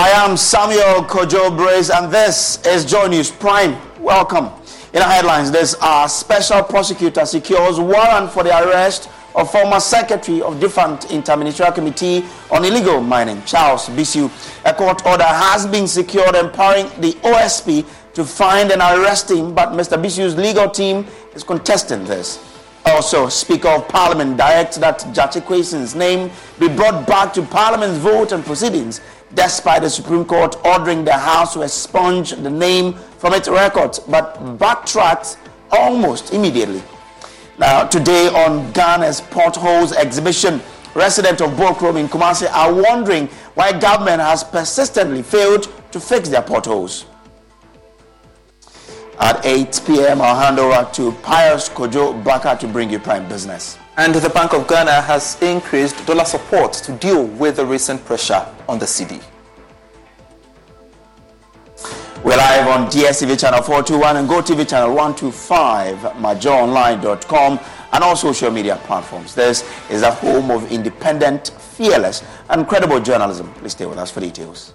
I am Samuel Kojo Brace, and this is Joy News Prime. Welcome. In the headlines, there's a special prosecutor secures warrant for the arrest of former secretary of DFANT Interministerial Committee on Illegal Mining, Charles Bissue. A court order has been secured empowering the OSP to find and arrest him, but Mr. Bissue's legal team is contesting this. Also, Speaker of Parliament directs that Gyakye Quayson's name be brought back to Parliament's vote and proceedings, despite the Supreme Court ordering the House to expunge the name from its records, but backtracked almost immediately. Now, today on Ghana's Potholes exhibition, residents of Bokrom in Kumasi are wondering why government has persistently failed to fix their potholes. At 8 p.m., I'll hand over to Pius Kojo Baka to bring you Prime Business. And the Bank of Ghana has increased dollar support to deal with the recent pressure on the cedi. We're live on DSTV channel 421 and GoTV channel 125, myjoyonline.com, and all social media platforms. This is a home of independent, fearless, and credible journalism. Please stay with us for details.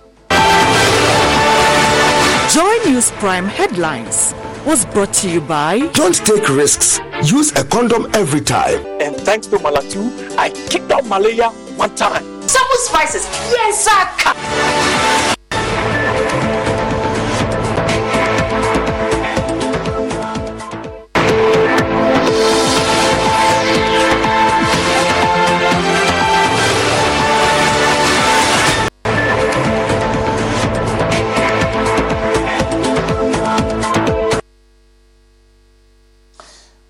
Joy News Prime headlines was brought to you by Don't take risks. Use a condom every time. And thanks to Malatu, I kicked out malaria one time. Some spices. Yes, sir.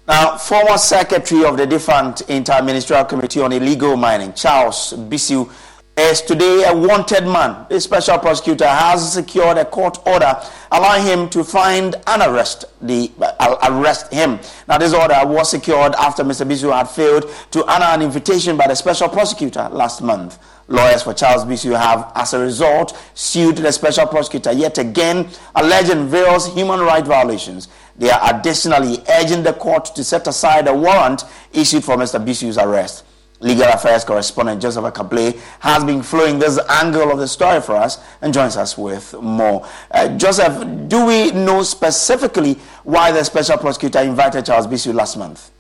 Now, former secretary of the DFANT Interministerial Committee on Illegal Mining, Charles Bissue, is today a wanted man. The special prosecutor has secured a court order allowing him to find and arrest the uh, arrest him. Now, this order was secured after Mr. Bissue had failed to honor an invitation by the special prosecutor last month. Lawyers for Charles Bissue have, as a result, sued the special prosecutor yet again, alleging various human rights violations. They are additionally urging the court to set aside a warrant issued for Mr. Bissue's arrest. Legal Affairs correspondent Joseph Ackah-Blay has been flowing this angle of the story for us and joins us with more. Uh, Joseph, do we know specifically why the special prosecutor invited Charles Bissue last month?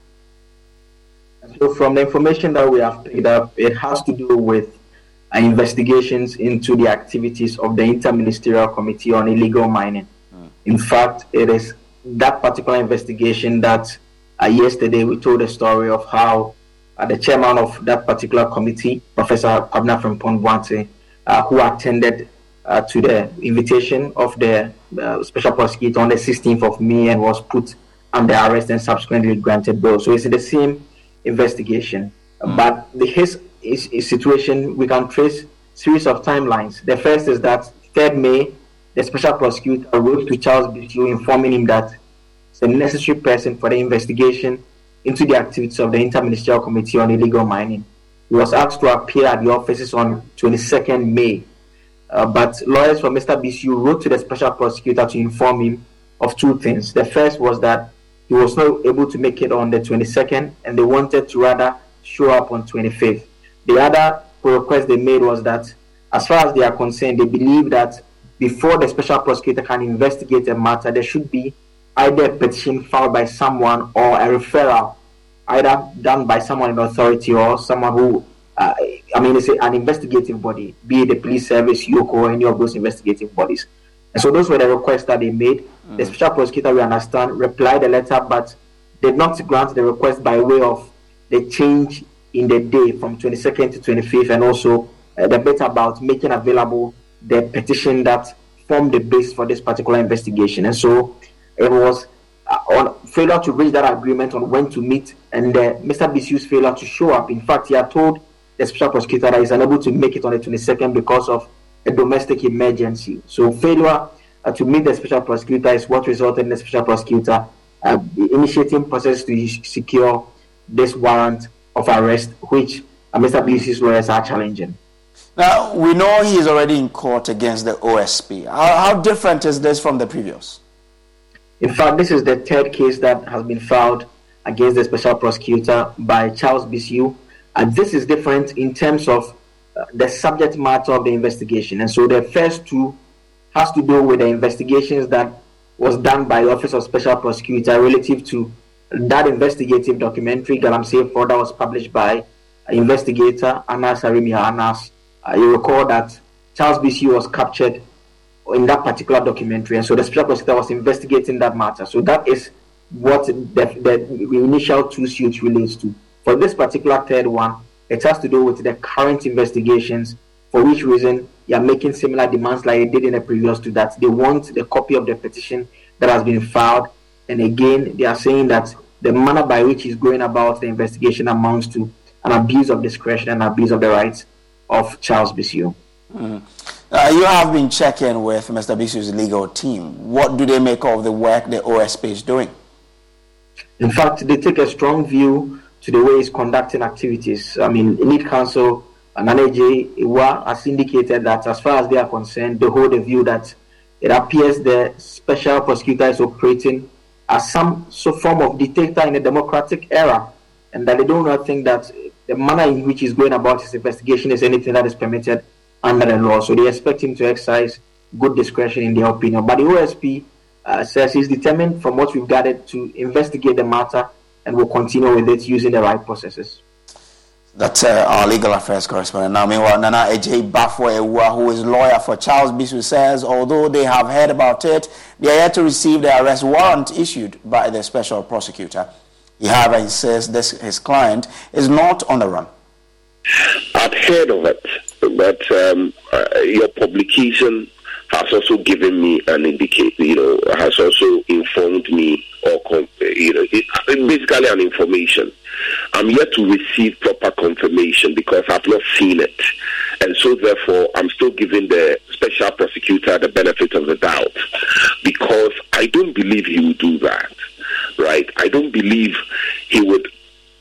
So, from the information that we have picked up, it has to do with uh, investigations into the activities of the Interministerial Committee on Illegal Mining. Mm. In fact, it is that particular investigation that uh, yesterday we told the story of how uh, the chairman of that particular committee, Professor Abna Frimpong uh, who attended uh, to the invitation of the uh, special prosecutor on the 16th of May and was put under arrest and subsequently granted bail. So it's the same investigation. Mm. But the, his, his, his, situation, we can trace series of timelines. The first is that 3rd May, the special prosecutor wrote to Charles Bissue informing him that the necessary person for the investigation into the activities of the Interministerial Committee on Illegal Mining. he was asked to appear at the offices on 22nd May. Uh, but lawyers for Mr. Bissue wrote to the special prosecutor to inform him of two things. The first was that he was not able to make it on the 22nd, and they wanted to rather show up on 25th. The other request they made was that, as far as they are concerned, they believe that before the special prosecutor can investigate a matter, there should be either a petition filed by someone or a referral, either done by someone in authority or someone who, uh, I mean, it's an investigative body, be it the police service, EOCO, or any of those investigative bodies. And so those were the requests that they made. Mm. The special prosecutor, we understand, replied the letter, but did not grant the request by way of the change in the day from 22nd to 25th, and also uh, the bit about making available the petition that formed the base for this particular investigation. And so it was uh, on failure to reach that agreement on when to meet, and uh, Mr. Bissue's failure to show up. In fact, he had told the special prosecutor that he's unable to make it on the 22nd because of a domestic emergency. So failure uh, to meet the special prosecutor is what resulted in the special prosecutor uh, initiating process to secure this warrant of arrest, which uh, Mr. Bissue's lawyers are challenging. Now, we know he is already in court against the OSP. How, how, different is this from the previous? In fact, this is the third case that has been filed against the special prosecutor by Charles Bissue. And this is different in terms of uh, the subject matter of the investigation. And so the first two has to do with the investigations that was done by the Office of Special Prosecutor relative to that investigative documentary Galamsey Fraud that was published by investigator Anas Aremeyaw Anas uh, you recall that Charles Bissue was captured in that particular documentary, and so the special prosecutor was investigating that matter. So that is what the, the initial two suits relates to. For this particular third one, it has to do with the current investigations, for which reason they are making similar demands like they did in the previous to that. They want the copy of the petition that has been filed, and again, they are saying that the manner by which he's going about the investigation amounts to an abuse of discretion and abuse of the rights of Charles Bissue. Mm. Uh, you have been checking with Mr. Bissue's legal team. What do they make of the work the OSP is doing? In fact, they take a strong view to the way he's conducting activities. I mean, lead counsel Nanaje Iwa has indicated that as far as they are concerned, they hold the view that it appears the special prosecutor is operating as some sort form of dictator in a democratic era, and that they do not think that the manner in which he's going about his investigation is anything that is permitted under the law. So they expect him to exercise good discretion in their opinion. But the OSP uh, says he's determined, from what we've gathered, to investigate the matter and will continue with it using the right processes. That's uh, our legal affairs correspondent. Now, meanwhile, Nana Ej Bafo who is lawyer for Charles Bissue, says although they have heard about it, they are yet to receive the arrest warrant issued by the special prosecutor. He, however, he says this his client is not on the run. I've heard of it, but um, uh, your publication has also given me an indication, you know, has also informed me, or, you know, it, basically an information. I'm yet to receive proper confirmation because I've not seen it. And so, therefore, I'm still giving the special prosecutor the benefit of the doubt because I don't believe he will do that right? I don't believe he would,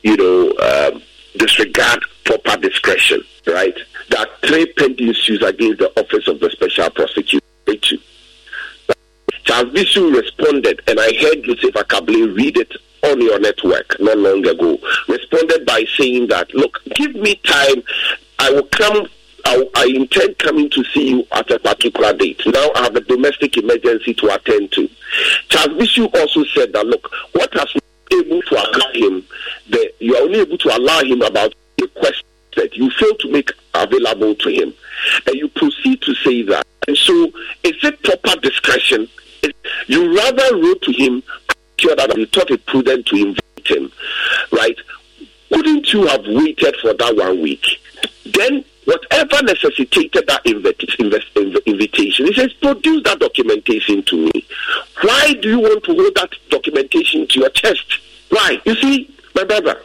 you know, um, disregard proper discretion, right? There are three pending issues against the office of the special prosecutor. Charles Bissue responded, and I heard Joseph Ackah-Blay read it on your network not long ago, responded by saying that, look, give me time. I will come I, I, intend coming to see you at a particular date. Now I have a domestic emergency to attend to. Charles Bissue also said that, look, what has able to allow him, the, you are only able to allow him about the question that you fail to make available to him. And you proceed to say that. And so, is it proper discretion? You rather wrote to him, sure that you thought it prudent to invite him, right? Couldn't you have waited for that one week? Then whatever necessitated that invitation, he says, produce that documentation to me. Why do you want to hold that documentation to your chest? Why? You see, my brother,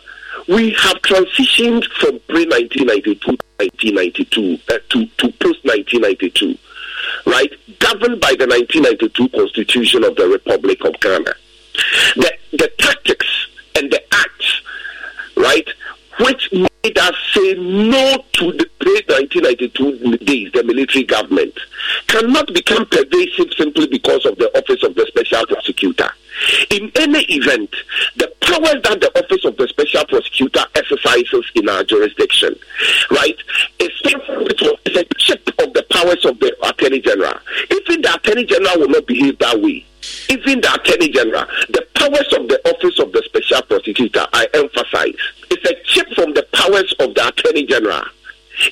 we have transitioned from pre 1992 to 1992 uh, to, to post 1992, right? Governed by the 1992 Constitution of the Republic of Ghana. The, the tactics and the acts, right, which made us say no to the pre-1992 days, the military government, cannot become pervasive simply because of the office of the special prosecutor. In any event, the powers that the office of the special prosecutor exercises in our jurisdiction, right, is a chip of the powers of the attorney general. Even the attorney general will not behave that way even the Attorney General, the powers of the Office of the Special Prosecutor, I emphasize, is a chip from the powers of the Attorney General.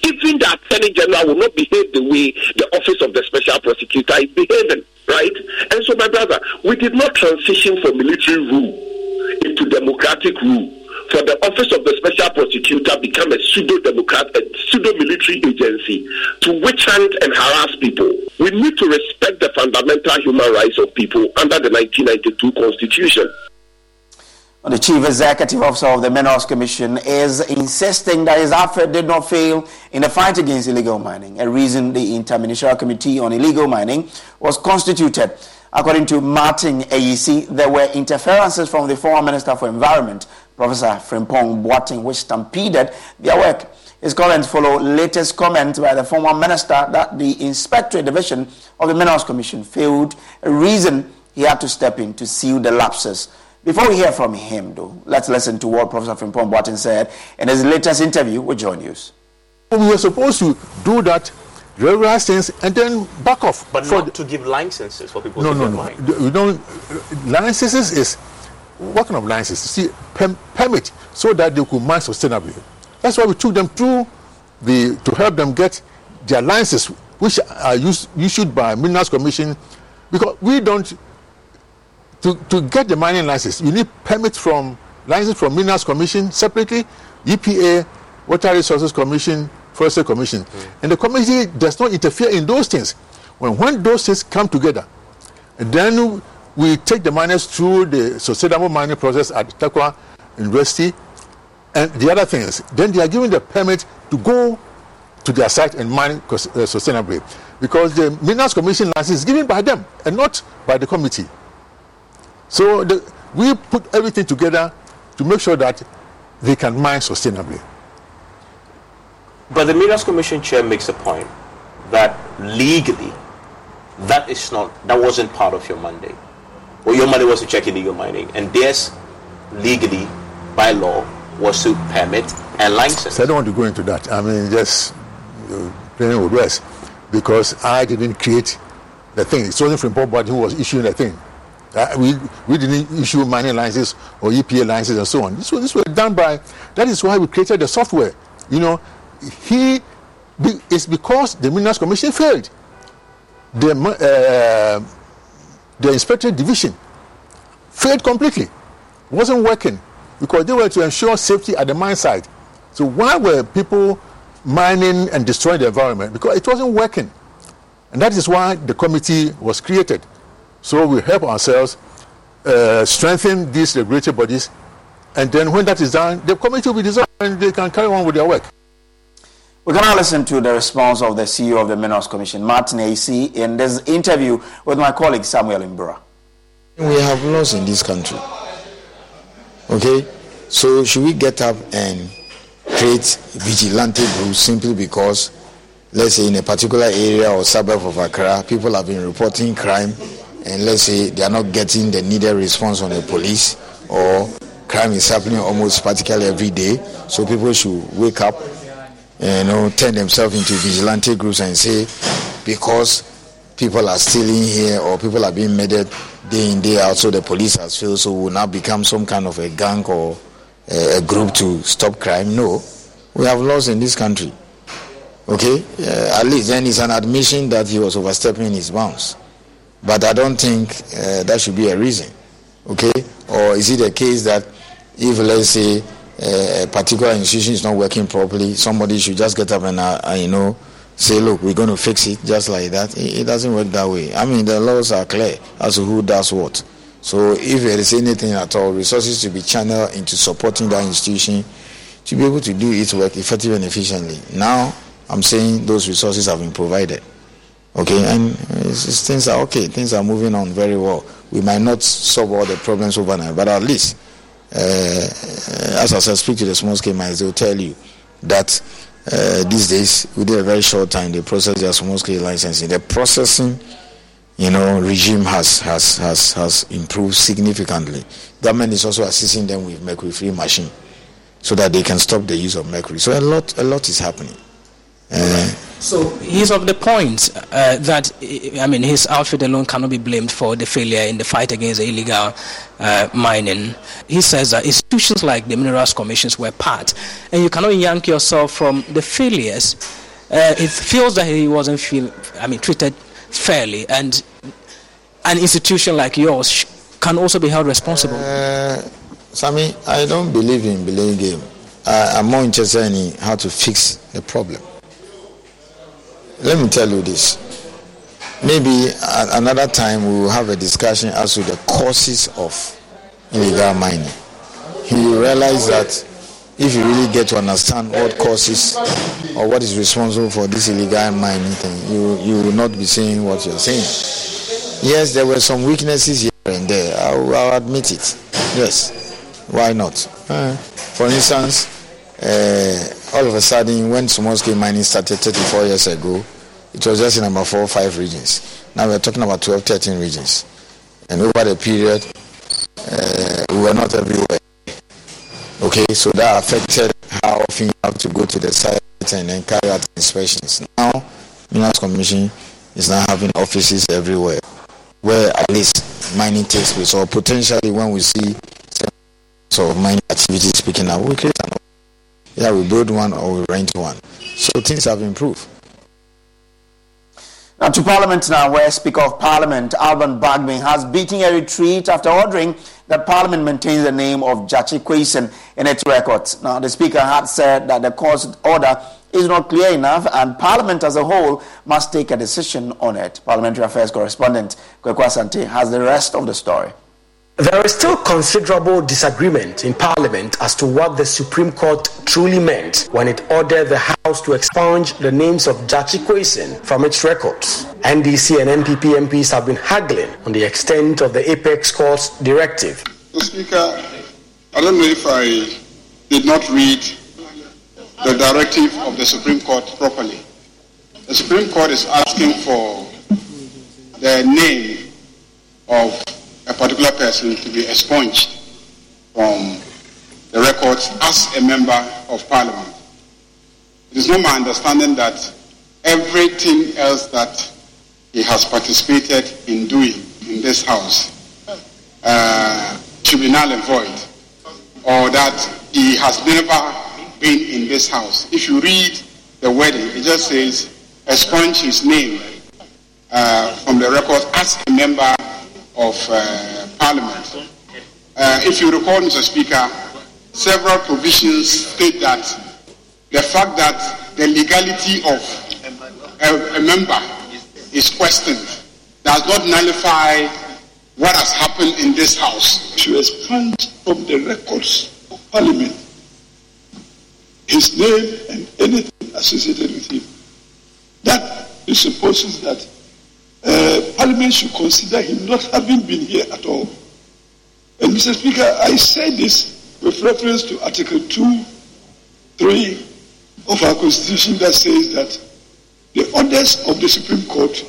Even the Attorney General will not behave the way the Office of the Special Prosecutor is behaving, right? And so, my brother, we did not transition from military rule into democratic rule for the office of the special prosecutor become a pseudo democrat, a pseudo military agency to witch hunt and harass people. We need to respect the fundamental human rights of people under the 1992 Constitution. The Chief Executive Officer of the Minerals Commission is insisting that his effort did not fail in the fight against illegal mining, a reason the Interministerial Committee on Illegal Mining was constituted. According to Martin Ayisi, there were interferences from the former Minister for Environment, Professor Frimpong Boateng, which stampeded their work. His comments follow latest comments by the former minister that the Inspectorate Division of the Minerals Commission failed, a reason he had to step in to seal the lapses. Before we hear from him, though, let's listen to what Professor Frimpong Boateng said in his latest interview with Joy News. We were supposed to do that regular things and then back off. But not to give licenses for people no, to no, no. We don't. Licenses is what kind of licenses? See, permit so that they could mine sustainably. That's why we took them through the to help them get their licenses, which are used, issued by Minerals Commission, because we don't. To, to get the mining license, you need permit from license from Minerals Commission separately, EPA, Water Resources Commission, Forestry Commission. Mm. And the committee does not interfere in those things. When, when those things come together, then we take the miners through the sustainable mining process at Tarkwa University and the other things. Then they are given the permit to go to their site and mine uh, sustainably because the Minerals Commission license is given by them and not by the committee. So the, we put everything together to make sure that they can mine sustainably. But the Minerals Commission chair makes a point that legally, that is not that wasn't part of your mandate. Well, your mandate was to check illegal mining, and theirs legally by law was to permit and license. So I don't want to go into that. I mean, just uh, playing with because I didn't create the thing. It wasn't from Bob who was issuing the thing. Uh, we, we didn't issue mining licenses or EPA licenses and so on. This was, this was done by, that is why we created the software. You know, he it's because the Minerals Commission failed. The, uh, the Inspectorate Division failed completely. wasn't working because they were to ensure safety at the mine site. So why were people mining and destroying the environment? Because it wasn't working. And that is why the committee was created. So we help ourselves uh, strengthen these regulatory bodies. And then when that is done, the committee will be dissolved and they can carry on with their work. We can now listen to the response of the CEO of the Minerals Commission, Martin Ayisi, in this interview with my colleague Samuel Imbura. We have laws in this country. Okay? So should we get up and create vigilante groups simply because, let's say, in a particular area or suburb of Accra, people have been reporting crime and let's say they are not getting the needed response from the police or crime is happening almost practically every day. So people should wake up you know, turn themselves into vigilante groups and say, because people are stealing here or people are being murdered day in, day out, so the police has failed, so will now become some kind of a gang or a, a group to stop crime. No. We have laws in this country. Okay? Uh, at least then it's an admission that he was overstepping his bounds. But I don't think uh, that should be a reason. Okay? Or is it a case that if, let's say, a particular institution is not working properly, somebody should just get up and, uh, uh, you know, say, look, we're going to fix it just like that. It, it, doesn't work that way. I mean, the laws are clear as to who does what. So if there is anything at all, resources to be channeled into supporting that institution to be able to do its work effectively and efficiently. Now, I'm saying those resources have been provided. Okay, and it's, it's, things are okay. Things are moving on very well. We might not solve all the problems overnight, but at least as I said, speak to the small scale mines, they'll tell you that uh, these days, within a very short time, they process their small scale licensing. The processing, you know, regime has has has has improved significantly. Government is also assisting them with mercury-free machine, so that they can stop the use of mercury. So a lot a lot is happening. Uh, so he's of the point uh, that I mean his outfit alone cannot be blamed for the failure in the fight against the illegal uh, mining. He says that institutions like the Minerals Commissions were part, and you cannot yank yourself from the failures. Uh, it feels that he wasn't feel I mean treated fairly, and an institution like yours can also be held responsible. Uh, Sammy, I don't believe in blame game. I'm more interested in how to fix the problem let me tell you this. Maybe at another time we will have a discussion as to the causes of illegal mining. You will realize that if you really get to understand what causes or what is responsible for this illegal mining thing, you you will not be saying what you're saying. Yes, there were some weaknesses here and there. I'll, I'll admit it. Yes, why not? Uh, for instance, uh, all of a sudden, when scale mining started 34 years ago, it was just in about four or five regions. Now we're talking about 12, 13 regions. And over the period, uh, we were not everywhere. Okay, so that affected how often you have to go to the site and then carry out inspections. Now, Minerals Commission is now having offices everywhere where at least mining takes place, or potentially when we see some mining activities picking up, we create an yeah, we build one or we rent one. So things have improved. Now to Parliament now, where Speaker of Parliament Alban Bagbin has beaten a retreat after ordering that Parliament maintains the name of Gyakye Quayson in its records. Now the Speaker had said that the court order is not clear enough and Parliament as a whole must take a decision on it. Parliamentary Affairs Correspondent Kweku Asante has the rest of the story. There is still considerable disagreement in Parliament as to what the Supreme Court truly meant when it ordered the House to expunge the names of Gyakye Quayson from its records. NDC and NPP MPs have been haggling on the extent of the Apex Court's directive. Mr. Speaker, I don't know if I did not read the directive of the Supreme Court properly. The Supreme Court is asking for the name of a particular person to be expunged from the records as a member of parliament. It is not my understanding that everything else that he has participated in doing in this house uh, should be null and void, or that he has never been in this house. If you read the wording, it just says expunge his name uh, from the records as a member of uh, Parliament. Uh, if you recall, Mr. Speaker, several provisions state that the fact that the legality of a, a member is questioned does not nullify what has happened in this House. To expand from the records of Parliament his name and anything associated with him. That presupposes that uh, Parliament should consider him not having been here at all. And Mr. Speaker, I say this with reference to Article 2, 3 of our Constitution that says that the orders of the Supreme Court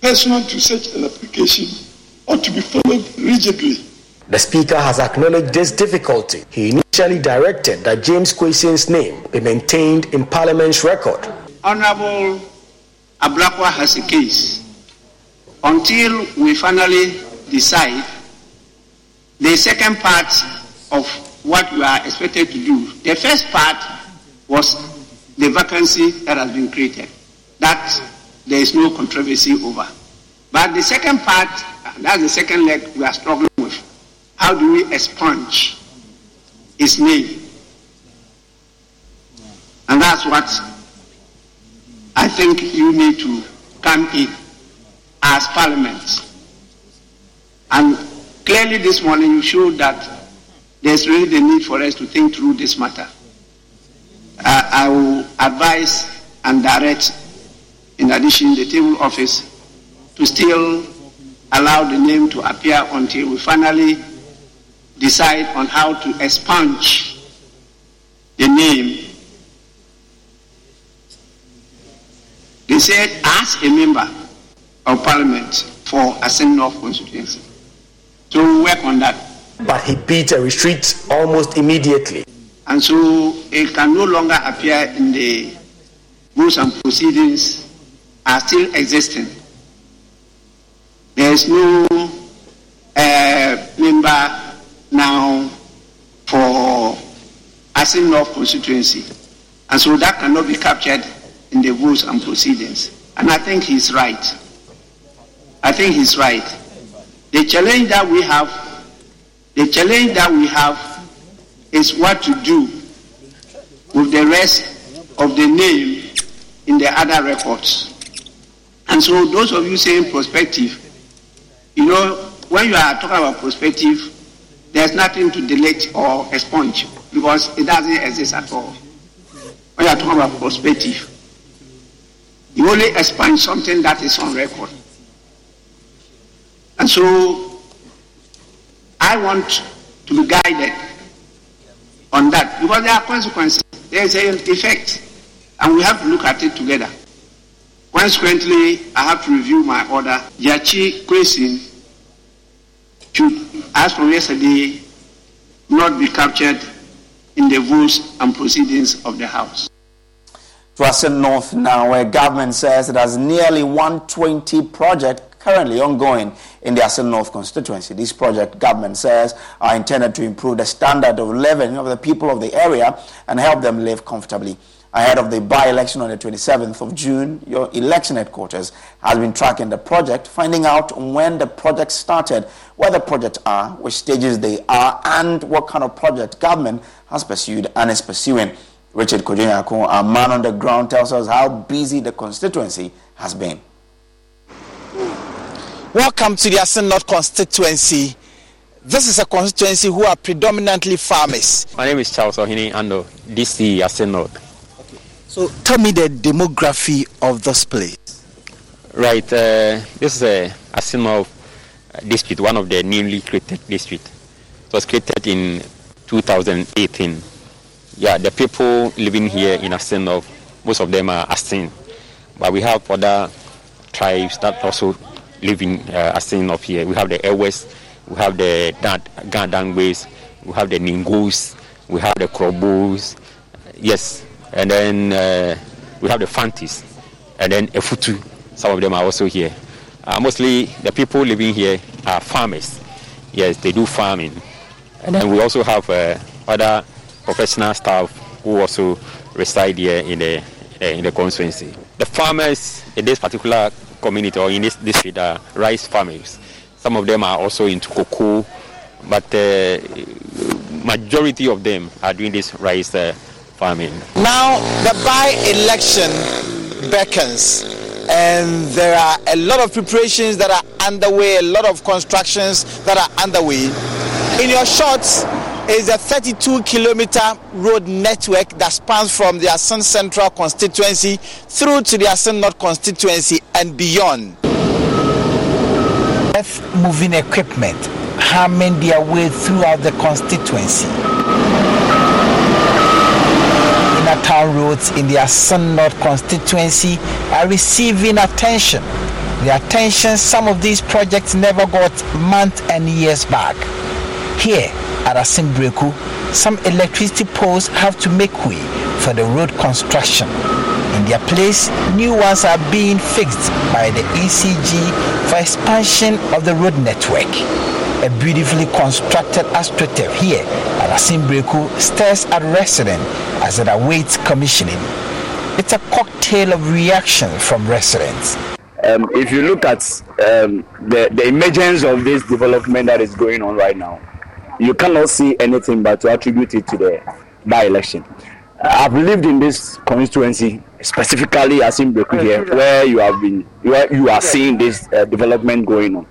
pursuant to such an application ought to be followed rigidly. The Speaker has acknowledged this difficulty. He initially directed that James Quayson's name be maintained in Parliament's record. Honorable Ablakwa has a case until we finally decide the second part of what we are expected to do. The first part was the vacancy that has been created. That there is no controversy over. But the second part, that's the second leg we are struggling with. How do we expunge his name? And that's what I think you need to come in as parliament. And clearly this morning you showed that there's really the need for us to think through this matter. Uh, I will advise and direct, in addition, the table office to still allow the name to appear until we finally decide on how to expunge the name, they said, as a member of parliament for Assin North constituency. So we work on that. But he beat a retreat almost immediately. And so it can no longer appear in the rules and proceedings are still existing. There is no uh, member now for Assin North constituency. And so that cannot be captured in the rules and proceedings. And I think he's right. I think he's right. The challenge that we have, the challenge that we have is what to do with the rest of the name in the other records. And so those of you saying prospective, you know, when you are talking about prospective, there's nothing to delete or expunge because it doesn't exist at all. When you are talking about prospective, you only expunge something that is on record. And so I want to be guided on that because there are consequences. There is an effect, and we have to look at it together. Consequently, I have to review my order. Gyakye Quayson should, as from yesterday, not be captured in the rules and proceedings of the House. To Assin North now, where government says it has nearly 120 projects currently ongoing in the Assin North constituency. This project, government says, are intended to improve the standard of living of the people of the area and help them live comfortably. Ahead of the by-election on the 27th of June, your election headquarters has been tracking the project, finding out when the project started, where the projects are, which stages they are, and what kind of project government has pursued and is pursuing. Richard Kojonyako, a man on the ground, tells us how busy the constituency has been. Welcome to the Assin North constituency. This is a constituency who are predominantly farmers. My name is Charles Ohini Ando, uh, DC Assin North. Okay. So tell me the demography of this place. Right, uh, this is uh, a Assin North uh, district, one of the newly created district. It was created in 2018. Yeah, the people living here in Assin North, most of them are Assin, but we have other tribes that also living uh, as seen up here. We have the Ewes, we have the Ga-Dangmes, we have the Ningos, we have the Krobos, yes, and then uh, we have the Fantis, and then Efutu. Some of them are also here. Uh, mostly the people living here are farmers. Yes, they do farming. And then we also have uh, other professional staff who also reside here in the uh, in the constituency. The farmers in this particular community or in this district are rice farmers. Some of them are also into cocoa, but uh, majority of them are doing this rice uh, farming. Now the by-election beckons and there are a lot of preparations that are underway, a lot of constructions that are underway. In your shots is a 32 kilometer road network that spans from the Assin Central constituency through to the Assin North constituency and beyond. Earth moving equipment harming their way throughout the constituency. Inner town roads in the Assin North constituency are receiving attention. The attention some of these projects never got months and years back. Here at Assin Breku, some electricity poles have to make way for the road construction. In their place, new ones are being fixed by the ECG for expansion of the road network. A beautifully constructed astroturf here at Assin Breku stares at residents as it awaits commissioning. It's a cocktail of reaction from residents. Um, if you look at um, the, the emergence of this development that is going on right now, you cannot see anything but to attribute it to the by-election. I've lived in this constituency, specifically as in Breku here, where you have been, where you are seeing this uh, development going on.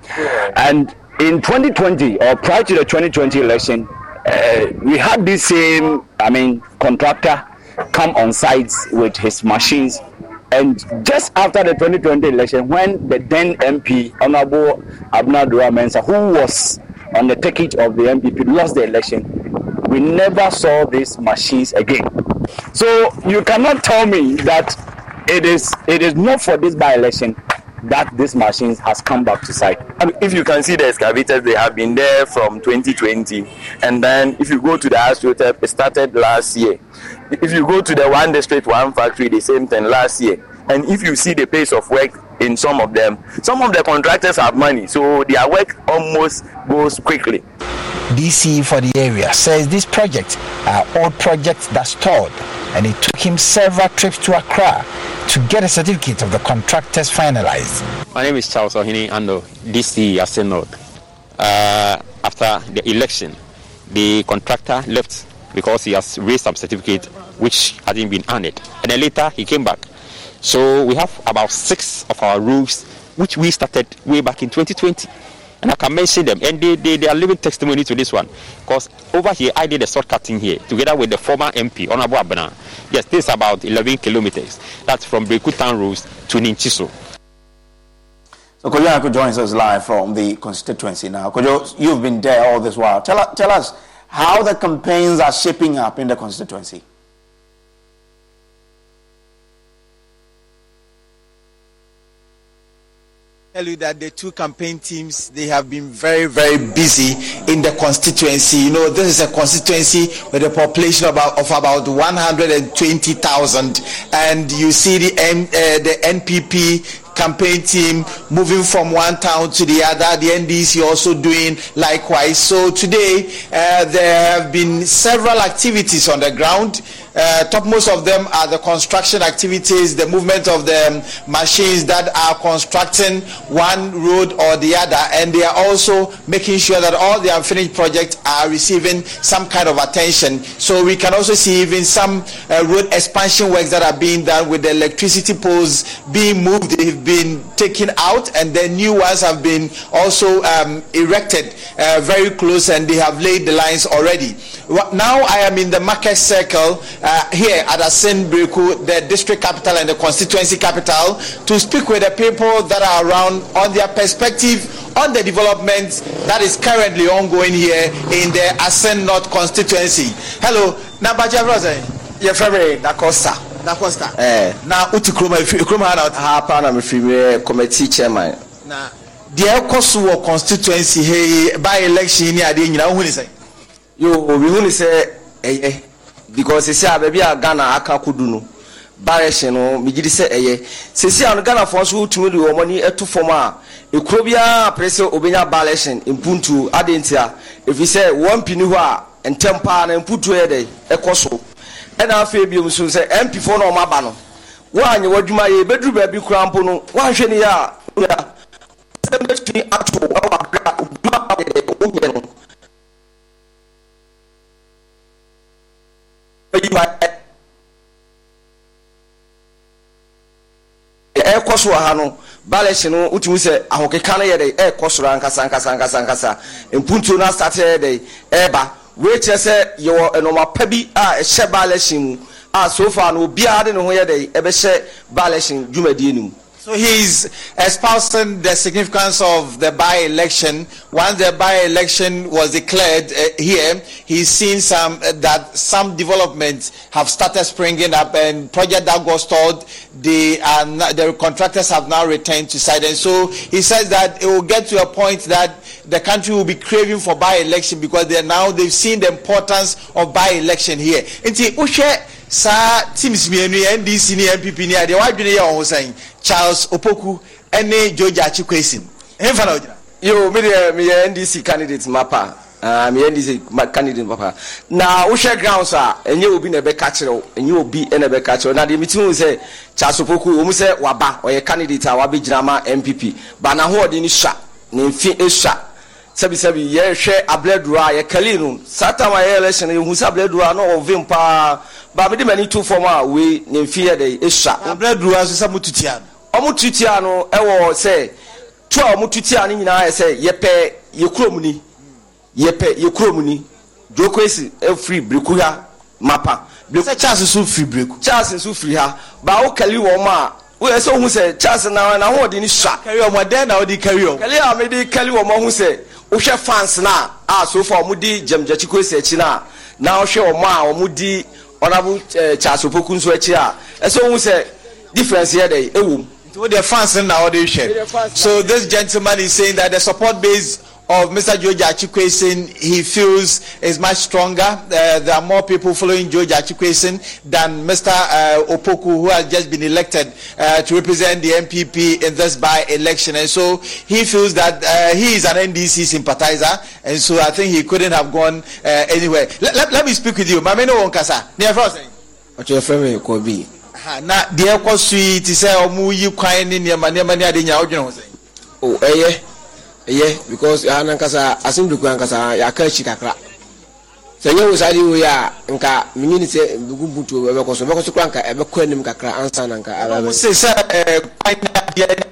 And in 2020, or prior to the 2020 election, uh, we had this same, I mean, contractor come on site with his machines. And just after the 2020 election, when the then MP, Honorable Abna Dura Mensa, who was on the ticket of the NPP lost the election, we never saw these machines again. So you cannot tell me that it is it is not for this by-election that these machines has come back to site. I mean, if you can see the excavators, they have been there from 2020, and then if you go to the AstroTurf, it started last year. If you go to the one district, one factory, the same thing last year. And if you see the pace of work in some of them, some of the contractors have money, so their work almost goes quickly. DC for the area says these projects are old projects that stalled and it took him several trips to Accra to get a certificate of the contractors finalized. My name is Charles Ohini Ando, DC Assin North. Uh, after the election, the contractor left because he has raised some certificate which hadn't been honored. And then later he came back. So we have about six of our roofs which we started way back in 2020. And I can mention them, and they, they, they are living testimony to this one. Because over here, I did a short cutting here together with the former MP, Honorable Abena. Yes, this is about 11 kilometers. That's from Brekutan Road to Ninchiso. So Kojo joins us live from the constituency now. Kojo, you've been there all this while. Tell, tell us how the campaigns are shaping up in the constituency. Tell you that the two campaign teams they have been very very busy in the constituency you know this is a constituency with a population about, of about 120,000 and you see the N, uh, the NPP campaign team moving from one town to the other. The NDC also doing likewise. So today uh, there have been several activities on the ground. Uh, topmost of them are the construction activities, the movement of the um, machines that are constructing one road or the other, and they are also making sure that all the unfinished projects are receiving some kind of attention. So we can also see even some uh, road expansion works that are being done with the electricity poles being moved. They've been taken out, and then new ones have been also um, erected uh, very close, and they have laid the lines already. Now I am in the market circle uh, here at Asin Breku, the district capital and the constituency capital, to speak with the people that are around on their perspective on the development that is currently ongoing here in the Asin North constituency. Hello, Nabaja Brother. Your favorite, Nakosta. Nakosta. Eh. Na uti kroma ifi kroma na ha pa na mefiri me committee chairman. Na deɛ ɛkɔ so wɔ constituency ha yi by election ni adeɛ nyinaa wohu ne sɛ yo obi hu ne sɛ ɛyɛ because sisi a baabi a ghana aka kodu no. Barɛhyɛ no megye di sɛ ɛyɛ. Sisi a no ghanafoɔ nso wotumi de wɔn ani ɛto fam a ekuro biara apere sɛ obenya barɛhyɛ mpuntuo ade nti a efi sɛ wɔn mpini hɔ a ntɛm paa na mpuntuo yɛ dɛ ɛkɔ so. Ɛna afei bi nso sɛ mp foɔ na wɔn aba no wɔanyɛ wɔadwuma yɛ ebeduru baabi kura mpo no wɔahwɛ ne yɛ a wɔyɛ sɛ mbɛtumi ato ɛwɔ abere ɛkɔ so wɔ ha no balɛsi no wotumi sɛ ahokeka no yɛ dɛ ɛkɔ soro ankasa ankasa ankasa ankasa mpuntuo no asate yɛ dɛ ɛɛba wei kyerɛ sɛ yɛwɔ ɛnɔma pa bi a ɛhyɛ balɛsi mu a so far no obiara de ne ho yɛ dɛ ɛbɛhyɛ balɛsi dwumadie no mu So he's espousing the significance of the by-election. Once the by-election was declared uh, here, he's seen some uh, that some developments have started springing up, and project that got stalled, the uh, the contractors have now returned to site. And so he says that it will get to a point that the country will be craving for by-election because they now they've seen the importance of by-election here. Nti uhwɛ saa teams mmienu yi ndc ne npp ne adeɛ wadwene yɛ ɔho sɛn. Charles opoku ne george achikwesin hemfa na ogyina yo me deɛ meyɛ ndc candidate mapa. Uh, meyɛ ndc candidate papa na wohwɛ grounds a ɛnyɛ obi na ɛbɛka kyerɛ wo. Ɛnyɛ obi na ɛbɛka kyerɛ wo. Na deɛ hu sɛ charles opoku ɔmu sɛ waba ɔyɛ candidate a wabɛgyina ma npp ba n'ahoɔden no sua ne mfe sua sɛbisɛbi yɛhwɛ abladuro a yɛkali no. Saa tam a yɛyɛ election yɛhu sɛ abladuro a na ɔvem paa. Ba mede m'ani to fam a wei ne mfe yɛ dɛ ɛsua abladuro a so sɛ motutia no? Ɔmo tutia no ɛwɔ sɛ tu a ɔmo tutia no nyinaa yɛ sɛ yɛpɛ yɛ kurom ni. Yɛpɛ yɛ kurom ni. Joko esi efiri biriku ha mapa. Sɛ charles nso firi biriku charles nso firi ha. Ba wokali wɔn a woyɛ sɛ wohu sɛ charles na nahoɔden no sua. Kari ɔmɔ dɛn na wode kari ɔm kɛle a mede kɛle wɔ mo ho sɛ wohwɛ fans no a a so far ɔmodi gyamgyakyi kosi akyi no a na wohwɛ ɔmo a ɔmodi ɔnabo charles opoku nso akyi a ɛsɛ wohu sɛ difference yɛ dɛ ɛwom with the fans in our So this gentleman is saying that the support base of Mr. George Achikwesin, he feels is much stronger. Uh, there are more people following George Achikwesin than Mr. Uh, Opoku, who has just been elected uh, to represent the NPP in this by-election. And so he feels that uh, he is an NDC sympathizer, and so I think he couldn't have gone uh, anywhere. Let, let, let, me speak with you. Mameno Wonkasa. Near first. What's your friend, Kobe? na deɛ ɛkɔ so yi te sɛ ɔmo yi kwan ne nneɛma nneɛma ne ade nya ɔdwene ho sɛ. o ɛyɛ ɛyɛ because ɛha nankasa asɛmdukun ankasa yɛaka akyi kakra sɛ nyɛ wo saa de wei a nka menyi ne sɛ bugu butu ɛbɛkɔ so bɛkɔ so kora nka ɛbɛkɔ anim kakra ansa na nka ɛbɛbɛ sɛ sɛ kwan adeɛ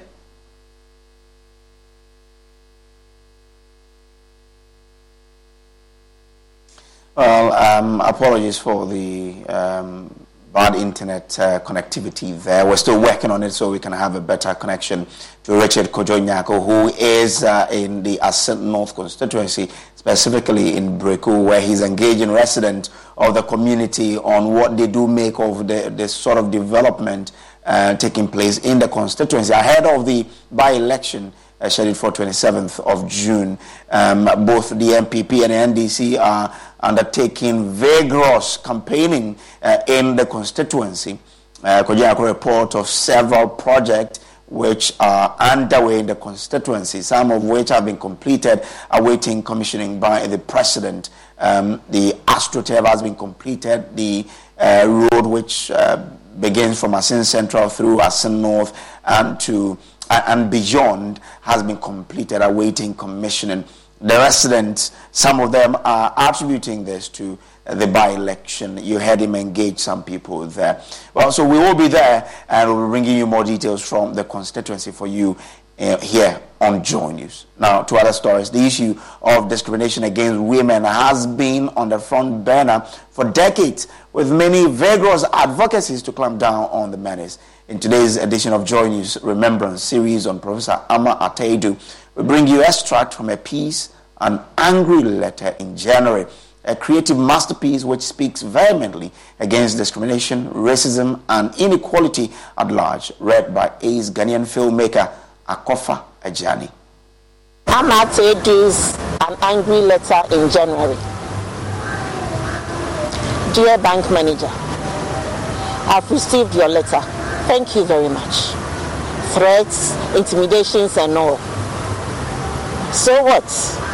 Well, um, apologies for the um, bad internet uh, connectivity there. We're still working on it so we can have a better connection to Richard Kojonyako, who is uh, in the Assin North constituency, specifically in Breku, where he's engaging residents of the community on what they do make of the, sort of development uh, taking place in the constituency ahead of the by-election uh, scheduled for 27th of June. Um, both the NPP and the NDC are undertaking vigorous campaigning uh, in the constituency. Uh, a report of several projects which are underway in the constituency, some of which have been completed, awaiting commissioning by the president. Um, the AstroTurf has been completed, the uh, road which uh, begins from Assin Central through Assin North and to and beyond has been completed, awaiting commissioning. The residents, some of them are attributing this to the by-election. You heard him engage some people there. Well, so we will be there and we'll be bringing you more details from the constituency for you uh, here on Joy News. Now, to other stories, the issue of discrimination against women has been on the front burner for decades, with many vigorous advocacies to clamp down on the menace. In today's edition of Joy News Remembrance series on Professor Ama Ata Aidoo, we bring you extract from a piece, An Angry Letter in January, a creative masterpiece which speaks vehemently against discrimination, racism, and inequality at large, read by ace Ghanaian filmmaker Akofa Edjeani. Ama Ata Aidoo's An Angry Letter in January. Dear Bank Manager, I've received your letter Thank you very much. Threats, intimidations, and all. So what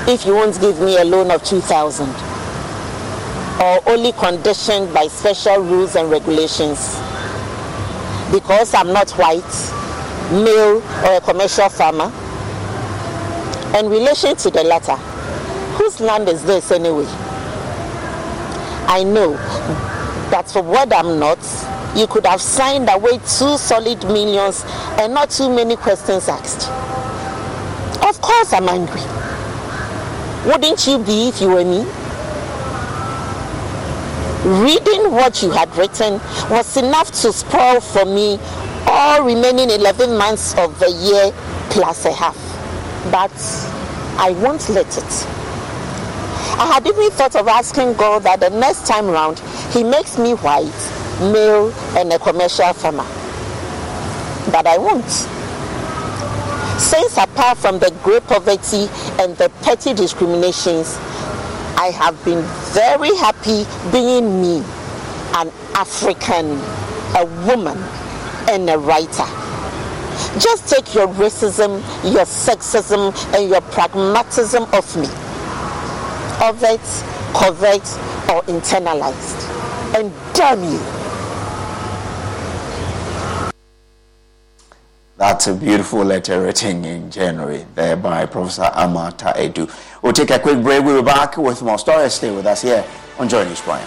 if you won't give me a loan of 2000 or only conditioned by special rules and regulations? Because I'm not white, male, or a commercial farmer? In relation to the latter, whose land is this anyway? I know that for what I'm not, you could have signed away two solid millions and not too many questions asked. Course, I'm angry. Wouldn't you be if you were me? Reading what you had written was enough to spoil for me all remaining 11 months of the year plus a half. But I won't let it. I had even thought of asking God that the next time round He makes me white male and a commercial farmer. But I won't. Since apart from the great poverty and the petty discriminations, I have been very happy being me, an African, a woman, and a writer. Just take your racism, your sexism, and your pragmatism off me. Overt, covert, or internalized. And damn you, That's a beautiful letter written in January there by Professor Ama Ata Aidoo. We'll take a quick break. We'll be back with more stories. Stay with us here on Joy News Prime.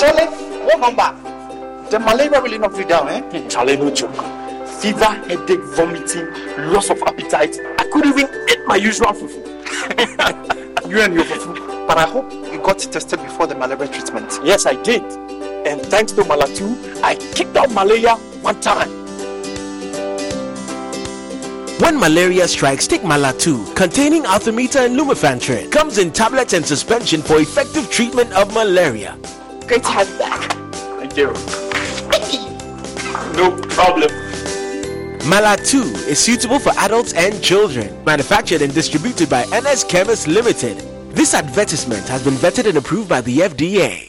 Number. The malaria really knocked you down, eh? Charlie, no joke. Fever, headache, vomiting, loss of appetite. I couldn't even eat my usual fufu. you and your fufu. But I hope you got tested before the malaria treatment. Yes, I did. And thanks to Malatu, I kicked out malaria one time. When malaria strikes, take Malatu, containing Artemether and Lumefantrine. Comes in tablets and suspension for effective treatment of malaria. Great to have you back. Thank you. no problem. Malatu is suitable for adults and children. Manufactured and distributed by NS Chemist Limited. This advertisement has been vetted and approved by the FDA.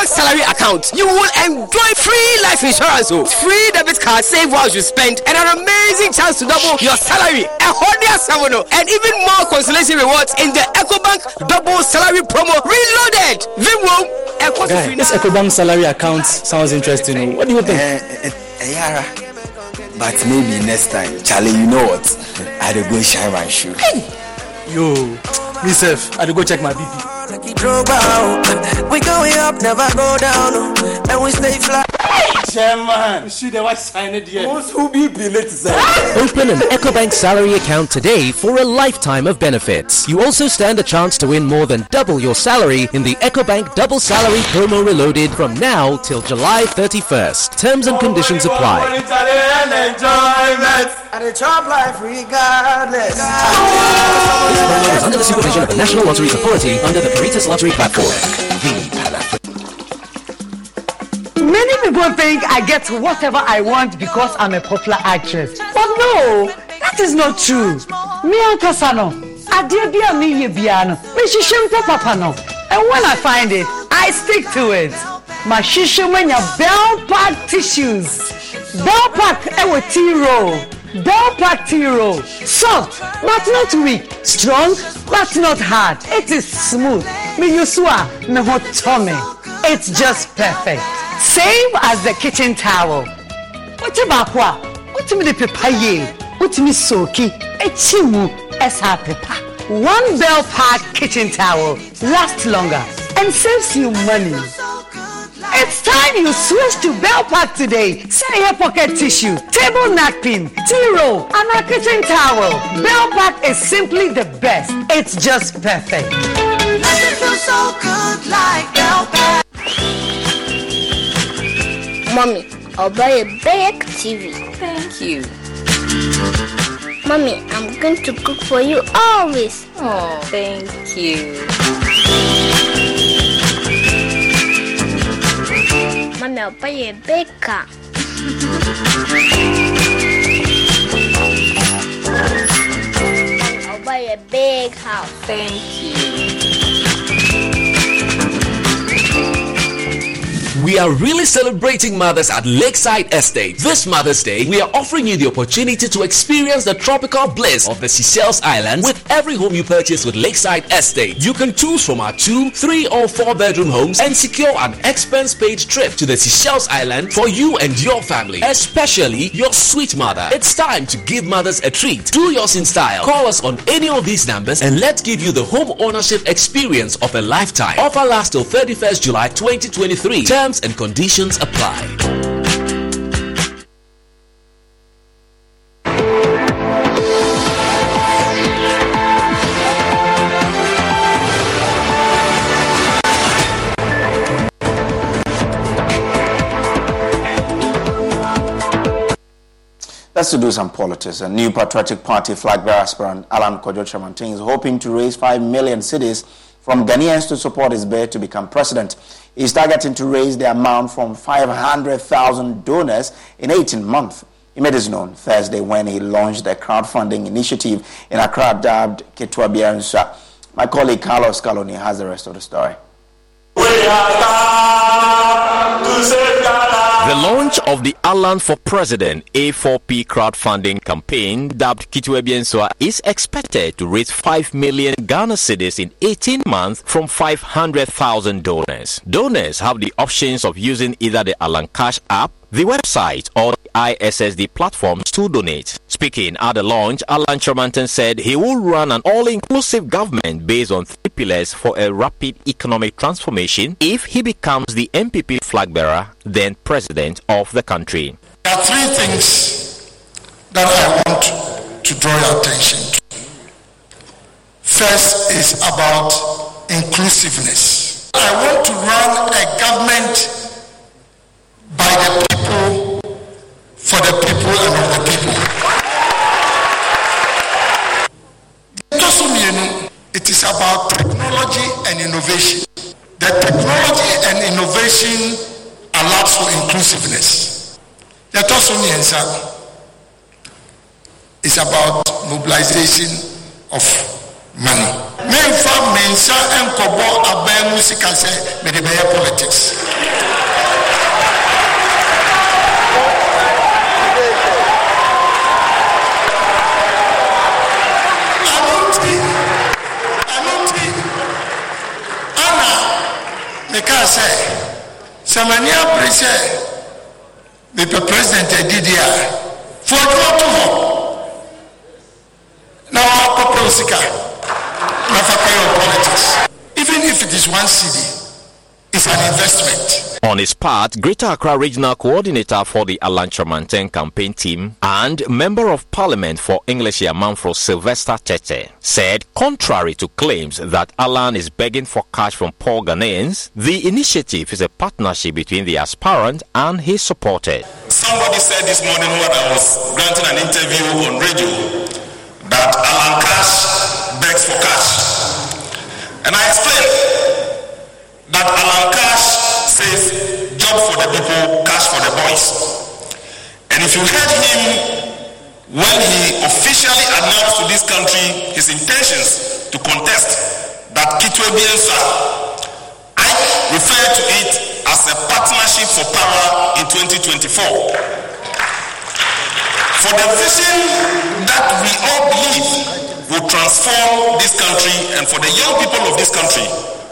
Ecobank salary account, bro. See, with the Ecobank salary account, you will enjoy free life insurance, oh, free debit card, save while you spend, and an amazing chance to double your salary. A hundred seven, oh, and even more consolation rewards in the Ecobank double salary promo reloaded. Vimwo, Guy, this Ecobank salary account sounds interesting. oh. What do you think? Uh, uh, Yara. But maybe next time, Charlie, you know what? I will go shine my shoe. Yo, myself, I had to go check my BP. We going up, never go down, and we stay fly. Chairman, see the white sign it here. Who be late Open an EcoBank salary account today for a lifetime of benefits. You also stand a chance to win more than double your salary in the EcoBank Double Salary Promo Reloaded from now till July 31st. Terms and conditions apply. And the job life regardless. Promo is under the supervision of the National Lotteries Authority under the Veritas Lottery Platform. Many people think I get whatever I want because I'm a popular actress. But no, that is not true. Me ankasa no, adeɛ bi a meyɛ biara no, mehyehyɛ mpɛ papa no. And when I find it, I stick to it. Mu anya Bell Pack tissues. Bell Pack ɛwɔ tea roll. Bell Pack tea roll. Soft but not weak. Strong but not hard. It is smooth. Me use a me ho tɔ me. It's just perfect. Same as the kitchen towel. Wote baako a, wotumi de pepa yie, wotumi soaki, ekyi mu, ɛsa pepa. One Bell Pack kitchen towel lasts longer and saves you money. It's time you switch to Bell Pack today. Say your pocket tissue, table napkin, tea roll, and a kitchen towel. Bell Pack is simply the best. It's just perfect. Nothing feels so good like Bell Mommy, I'll buy a big TV. Thank you. Mommy, I'm going to cook for you always. Oh, thank you. Mommy, I'll buy a big car. Mommy, I'll buy a big house. Thank you. We are really celebrating mothers at Lakeside Estate. This Mother's Day, we are offering you the opportunity to experience the tropical bliss of the Seychelles Islands with every home you purchase with Lakeside Estate. You can choose from our two, three, or four bedroom homes and secure an expense paid trip to the Seychelles Island for you and your family, especially your sweet mother. It's time to give mothers a treat. Do yours in style. Call us on any of these numbers and let's give you the home ownership experience of a lifetime. Offer lasts till 31st July 2023. Terms and conditions apply. Let's to do some politics. A new patriotic party flag bearer aspirant Alan Kojo Kyerematen is hoping to raise 5 million cedis from Ghanaians to support his bid to become president. He's targeting to raise the amount from 500,000 donors in 18 months. He made this known Thursday when he launched a crowdfunding initiative in Accra dubbed Ketua Biaransa. My colleague Carlos Caloni has the rest of the story. The launch of the Alan for President A4P crowdfunding campaign, dubbed Kitwe Bienswa, is expected to raise 5 million Ghana cedis in 18 months from 500,000 donors. Donors have the options of using either the Alan Cash app, the website, or ISSD platforms to donate. Speaking at the launch, Alan Kyerematen said he will run an all-inclusive government based on three pillars for a rapid economic transformation if he becomes the NPP flag bearer, then president of the country. There are three things that I want to draw your attention to. First is about inclusiveness. I want to run a government by the people, for the people, and of the people. It is about technology and innovation. The technology and innovation allows for inclusiveness. The is about mobilization of money. Mensa enkobo aban musika sɛ mede bɛyɛ politics. Mekaa sɛ sɛ m'ani abere sɛ mepɛ president adidi a fo adwuma to hɔ. Na wakɔpɛ wo sika na fa kɔyɛ wo politics. Even if it is one city it's an investment On his part, Greater Accra Regional Coordinator for the Alan Kyerematen campaign team and Member of Parliament for Ngleshie Amanfro Sylvester Tetteh said, contrary to claims that Alan is begging for cash from poor Ghanaians, the initiative is a partnership between the aspirant and his supporters. Somebody said this morning when I was granting an interview on radio that Alan Cash begs for cash. And I explained that Alan Cash says job for the people, cash for the boys. And if you heard him when he officially announced to this country his intentions to contest that Kitwe Bielsa, I refer to it as a partnership for power in 2024. For the vision that we all believe will transform this country and for the young people of this country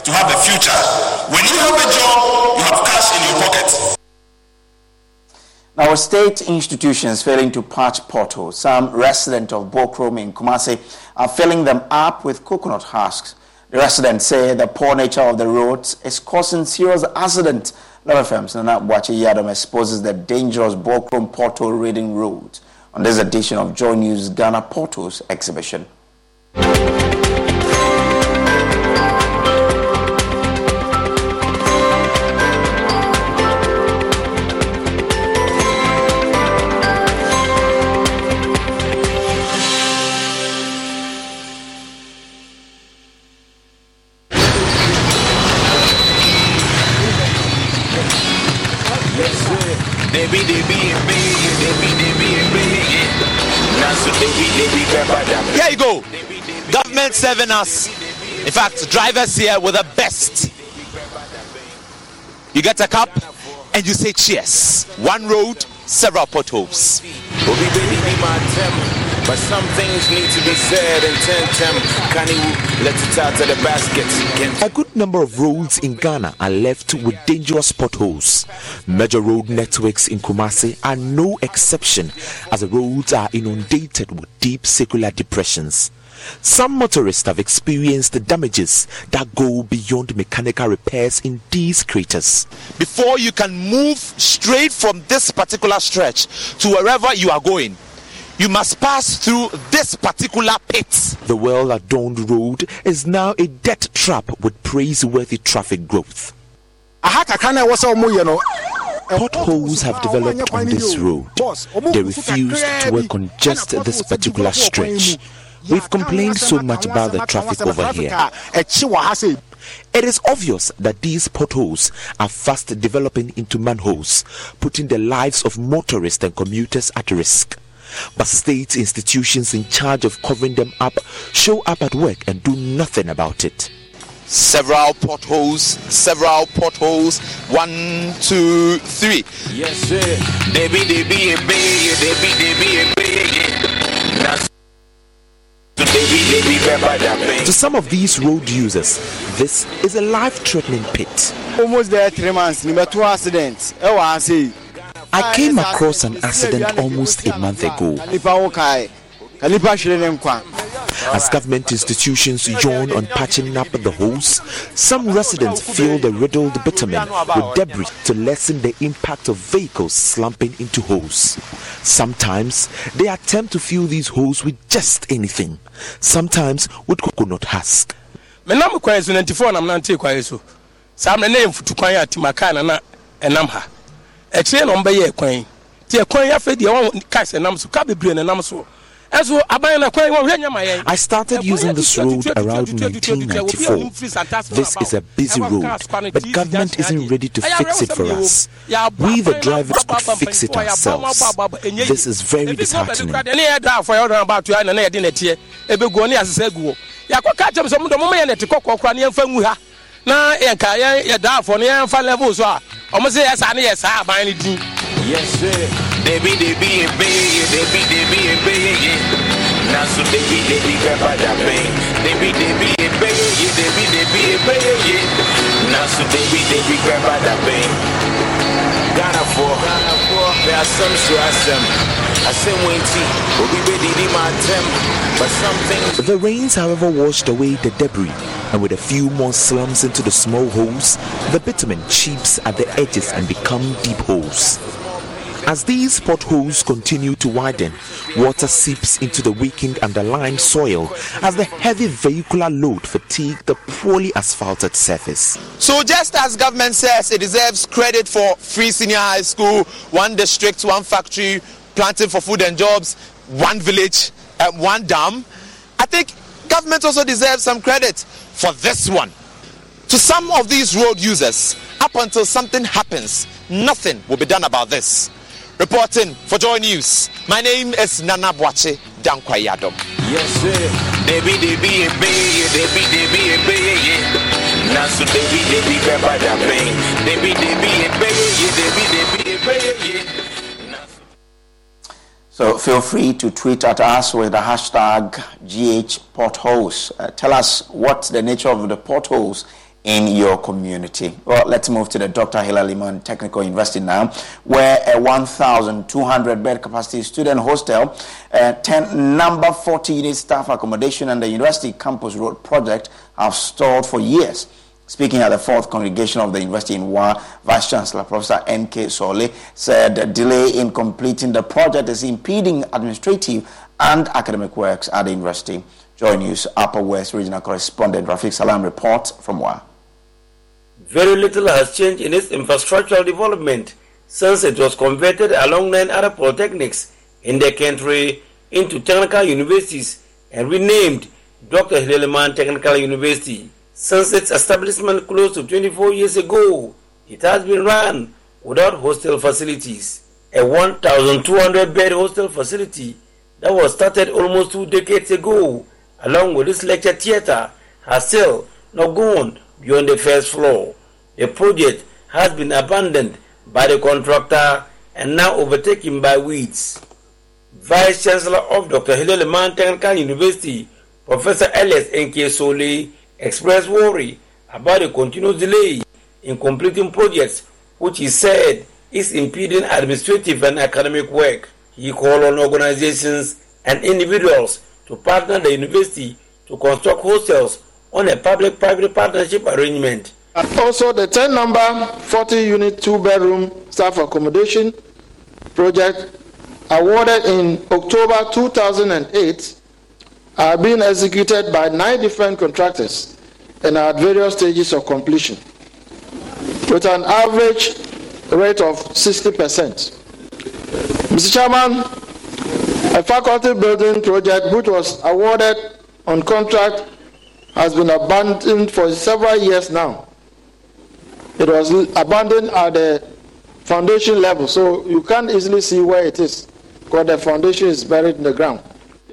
to have a future. When you have a job, you have cash in your pocket. Now, state institutions failing to patch potholes, some residents of Bokrom in Kumasi are filling them up with coconut husks. The residents say the poor nature of the roads is causing serious accidents. Luv FM's Nana Boache Yadom exposes the dangerous Bokrom pothole reading Road on this edition of Joy News Ghana Potholes exhibition. Here you go. government serving us. In fact, drivers here with the best. You get a cup and you say cheers. One road, several potholes. But some things need to be said and ten tem can you let it out of the basket. A good number of roads in Ghana are left with dangerous potholes. Major road networks in Kumasi are no exception as the roads are inundated with deep circular depressions. Some motorists have experienced the damages that go beyond mechanical repairs in these craters. Before you can move straight from this particular stretch to wherever you are going, you must pass through this particular pit. The well adorned road is now a death trap with praiseworthy traffic growth. Potholes have developed on this road. They refuse to work on just this particular stretch. We've complained so much about the traffic over here. It is obvious that these potholes are fast developing into manholes, putting the lives of motorists and commuters at risk. But state institutions in charge of covering them up show up at work and do nothing about it. Several potholes, several potholes. One, two, three. Yes, sir. They be, they be, they be, they be, they be, That's to some of these road users, this is a life threatening pit. Almost there three months, number two accidents. Oh, I came across an accident almost a month ago. As government institutions yawn on patching up the holes, some residents fill the riddled bitumen with debris to lessen the impact of vehicles slumping into holes. Sometimes they attempt to fill these holes with just anything, sometimes with coconut husk. menam kwan so 94 nam nante kwan so saa mmerɛ na yɛmfutu kwan a timakaa na na ɛnam ha ɛkyerɛ na ɔmbɛyɛ kwan nti ɛkwan yi afei deɛ wɔn cars ɛnam so kaa bebree na ɛnam so I started using this road around 1994. This is a busy road, but government isn't ready to fix it for us. We, the drivers, could fix it ourselves. This is very disheartening. Na yɛnka yɛda afɔ no yɛmfa level so a ɔmo sɛ yɛ saa ne yɛ saa aban no din. Yes sir. Debi debi ebe debi debi ebe na so debi debi grandpa da bem debi debi ebe debi debi ebe na so debi debi grandpa da bem Ghana for Ghana for there are some so asem the rains, however, washed away the debris, and with a few more slumps into the small holes, the bitumen chips at the edges and become deep holes. As these potholes continue to widen, water seeps into the weakened underlying soil as the heavy vehicular load fatigue the poorly asphalted surface. So, just as government says it deserves credit for free senior high school, one district, one factory, planting for food and jobs, one village, uh, one dam. I think government also deserves some credit for this one. To some of these road users, up until something happens, nothing will be done about this. Reporting for Joy News, my name is Nana Boache Dankwayadom. Yes, sir. So feel free to tweet at us with the hashtag GH potholes. Uh, tell us what's the nature of the potholes in your community. Well, let's move to the Dr. Hilla Limann Technical University now, where a 1,200 bed capacity student hostel, uh, 10 number 40 unit staff accommodation, and the university campus road project have stalled for years. Speaking at the fourth congregation of the university in Wa, Vice Chancellor Professor M.K. Sole said the delay in completing the project is impeding administrative and academic works at the university. Joy News Upper West Regional Correspondent Rafiq Salam reports from Wa. Very little has changed in its infrastructural development since it was converted along nine other polytechnics in the country into technical universities and renamed Dr. Hilla Limann Technical University. Since its establishment close to 24 years ago, it has been run without hostel facilities. A 1,200 bed hostel facility that was started almost two decades ago along with its lecture theatre, has still not gone beyond the first floor. The project has been abandoned by the contractor and now overtaken by weeds. Vice Chancellor of Dr. Hilla Limann University, Professor Ellis N.K. Sole, expressed worry about the continuous delay in completing projects, which he said is impeding administrative and academic work. He called on organizations and individuals to partner the university to construct hostels on a public-private partnership arrangement. Also, the 10 number 40 unit two bedroom staff accommodation project awarded in October 2008 are being executed by nine different contractors and are at various stages of completion with an average rate of 60%. Mr. Chairman, a faculty building project which was awarded on contract has been abandoned for several years now. It was abandoned at the foundation level, so you can't easily see where it is because the foundation is buried in the ground.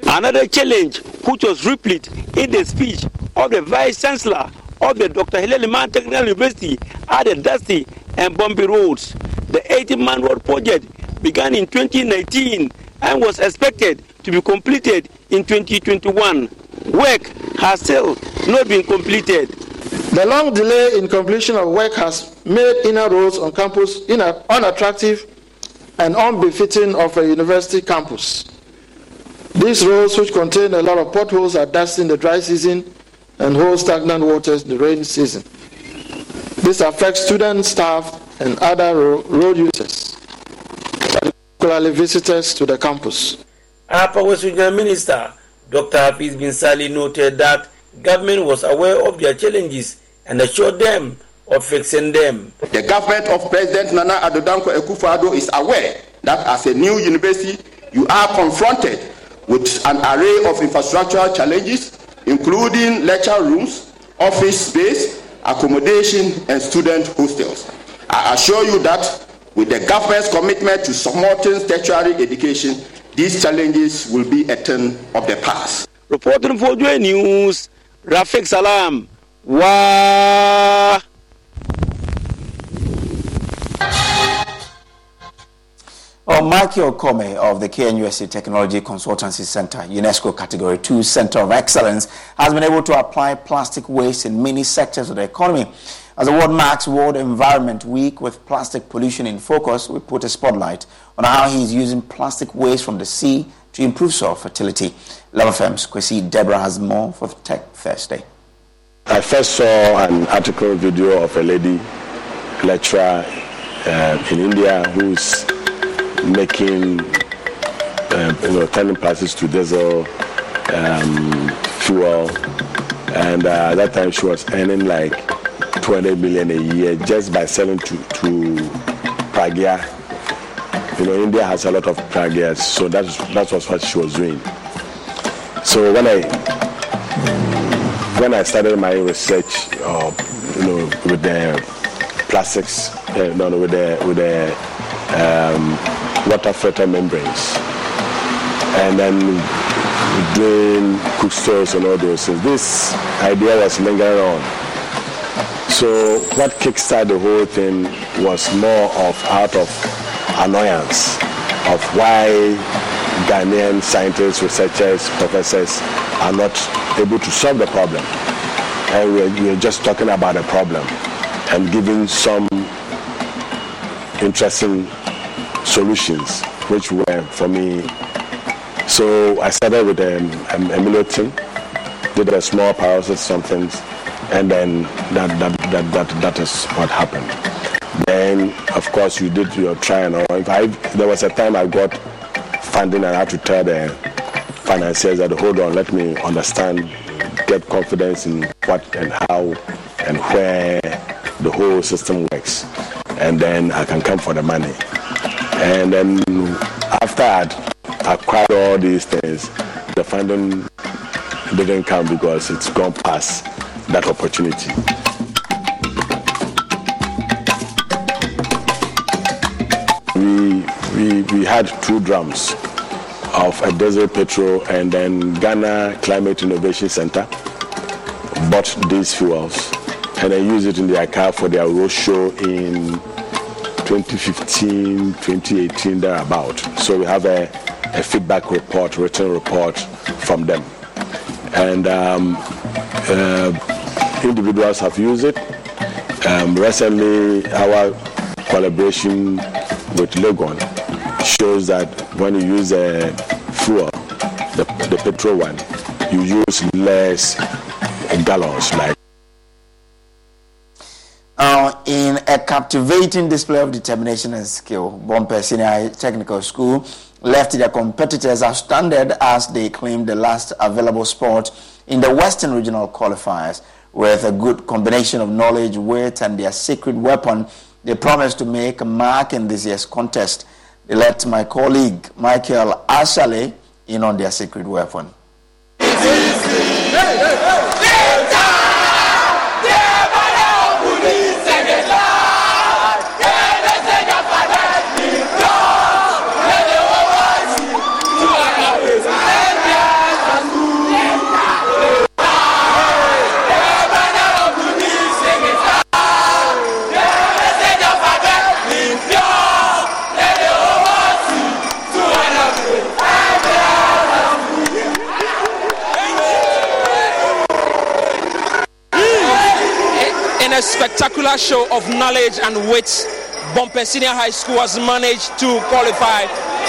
Another challenge which was replete in the speech of the Vice Chancellor of the Dr. Hilla Limann Technical University are the dusty and bumpy roads. The 80-man road project began in 2019 and was expected to be completed in 2021. Work has still not been completed. The long delay in completion of work has made inner roads on campus unattractive and unbefitting of a university campus. These roads, which contain a lot of potholes, are dusty in the dry season and hold stagnant waters in the rainy season. This affects students, staff, and other road users, particularly visitors to the campus. Upper West Regional Minister Dr. Hafiz bin Salih noted that government was aware of their challenges and assured them of fixing them. The government of President Nana Addo Dankwa Akufo-Addo is aware that as a new university, you are confronted with an array of infrastructural challenges, including lecture rooms, office space, accommodation, and student hostels. I assure you that with the government's commitment to supporting tertiary education, these challenges will be a thing of the past. Reporting for Joy News, Rafik Salam. Wow. Well, Michael Okome of the KNUST Technology Consultancy Center, UNESCO Category 2 Center of Excellence, has been able to apply plastic waste in many sectors of the economy. As the world marks World Environment Week with plastic pollution in focus, we put a spotlight on how he is using plastic waste from the sea to improve soil fertility. Luv FM's Kwesi Deborah has more for Tech Thursday. I first saw an article video of a lady lecturer uh, in India who's making, uh, you know, turning plastics to diesel um, fuel. And uh, at that time she was earning like 200 million a year just by selling to, to Pragya. You know, India has a lot of Pragyas, so that's, that was what she was doing. So when I when I started my research, uh, you know, with the plastics, uh, no, with the with the um, water filter membranes, and then doing cook and all those things, this idea was lingering on. So what kickstarted the whole thing was more of out of annoyance of why Ghanaian scientists, researchers, professors are not able to solve the problem. And we're, we're just talking about a problem and giving some interesting solutions, which were for me. So I started with um, a, a Emilio team, did a small pyrolysis something, and then that, that, that, that, that is what happened. Then, of course, you did your trial. If I, there was a time I got funding and I had to tell the financiers that hold on, let me understand, get confidence in what and how and where the whole system works. And then I can come for the money. And then after I acquired all these things, the funding didn't come because it's gone past that opportunity. We, we, we had two drums of a Desert Petrol and then Ghana Climate Innovation Center bought these fuels and they use it in their car for their road show in 2015, 2018, thereabout. So we have a, a feedback report, written report from them. And um, uh, individuals have used it. Um, recently, our collaboration with Legon shows that when you use a fuel, the, the petrol one, you use less gallons, like a captivating display of determination and skill, Bompeh Senior Technical School left their competitors astounded as they claimed the last available spot in the Western Regional Qualifiers. With a good combination of knowledge, weight, and their secret weapon, they promised to make a mark in this year's contest. They let my colleague Michael Ashley in on their secret weapon. a spectacular show of knowledge and wit, Bompeh Senior High School has managed to qualify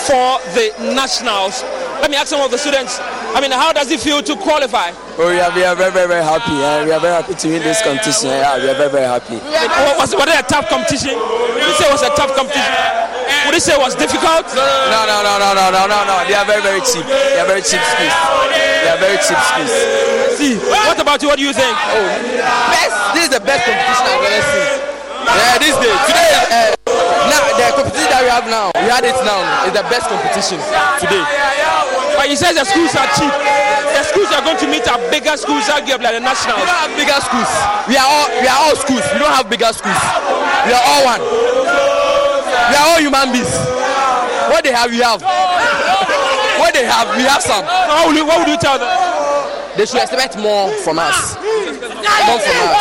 for the nationals. Let me ask some of the students. I mean, how does it feel to qualify? Oh, yeah, we are very, very, very happy. Yeah. We are very happy to win this competition. Yeah, we are very, very happy. was, was it a tough competition? You say it was a tough competition? Would you say it was difficult? No, no, no, no, no, no, no, no. They are very, very cheap. They are very cheap schools. They are very cheap schools. See, what about you? What do you think? Oh, best. This is the best competition I've ever seen. Yeah, this day. Today, uh, now the competition that we have now, we had it now, is the best competition today. But he says the schools are cheap. The schools are going to meet our bigger schools, arguably like the nationals. We don't have bigger schools. We are all we are all schools. We don't have bigger schools. We are all one. We are all human beings. What they have, we have. What they have, we have some. How you, what would you tell them? They should expect more from us. More from us.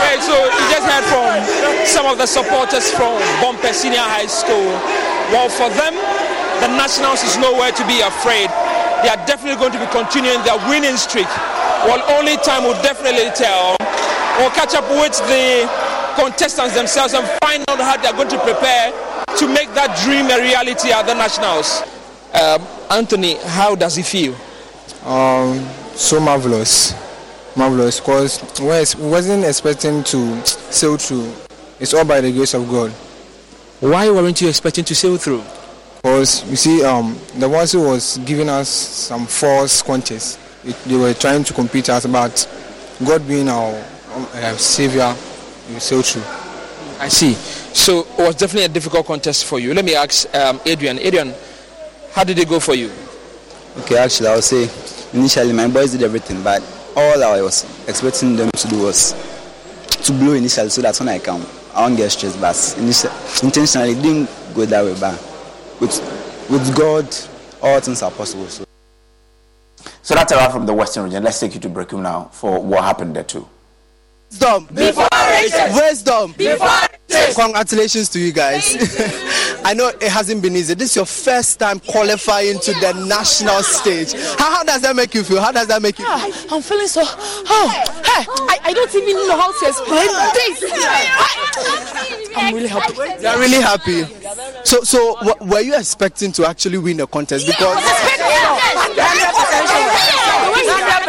Okay, so you just heard from some of the supporters from Bompeh Senior High School. Well, for them, the Nationals is nowhere to be afraid. They are definitely going to be continuing their winning streak. Well, only time will definitely tell. We'll catch up with the contestants themselves and find out how they're going to prepare to make that dream a reality at the Nationals. Um, Anthony, how does it feel? Um, so marvelous, marvelous. Because we wasn't expecting to sail through. It's all by the grace of God. Why weren't you expecting to sail through? Because you see, um, the ones who was giving us some false quantities, it, they were trying to compete us, but God being our um, uh, savior, we sail through. I see. So it was definitely a difficult contest for you. Let me ask um, Adrian. Adrian, how did it go for you? Okay, actually, I would say initially my boys did everything, but all I was expecting them to do was to blow initially so that when I come, I won't get stressed. But initially, intentionally, it didn't go that way. But with, with God, all things are possible. So. So that's a wrap from the Western region. Let's take you to Berekum now for what happened there too. Wisdom. Before riches. Wisdom. Before riches. Congratulations to you guys. I know it hasn't been easy. This is your first time qualifying to the national stage. How, how does that make you feel? How does that make you feel? Ah, I'm feeling so. Oh, hey, I, I don't even know how to explain this. I'm really happy. You're really happy. So, so w- were you expecting to actually win the contest? Because.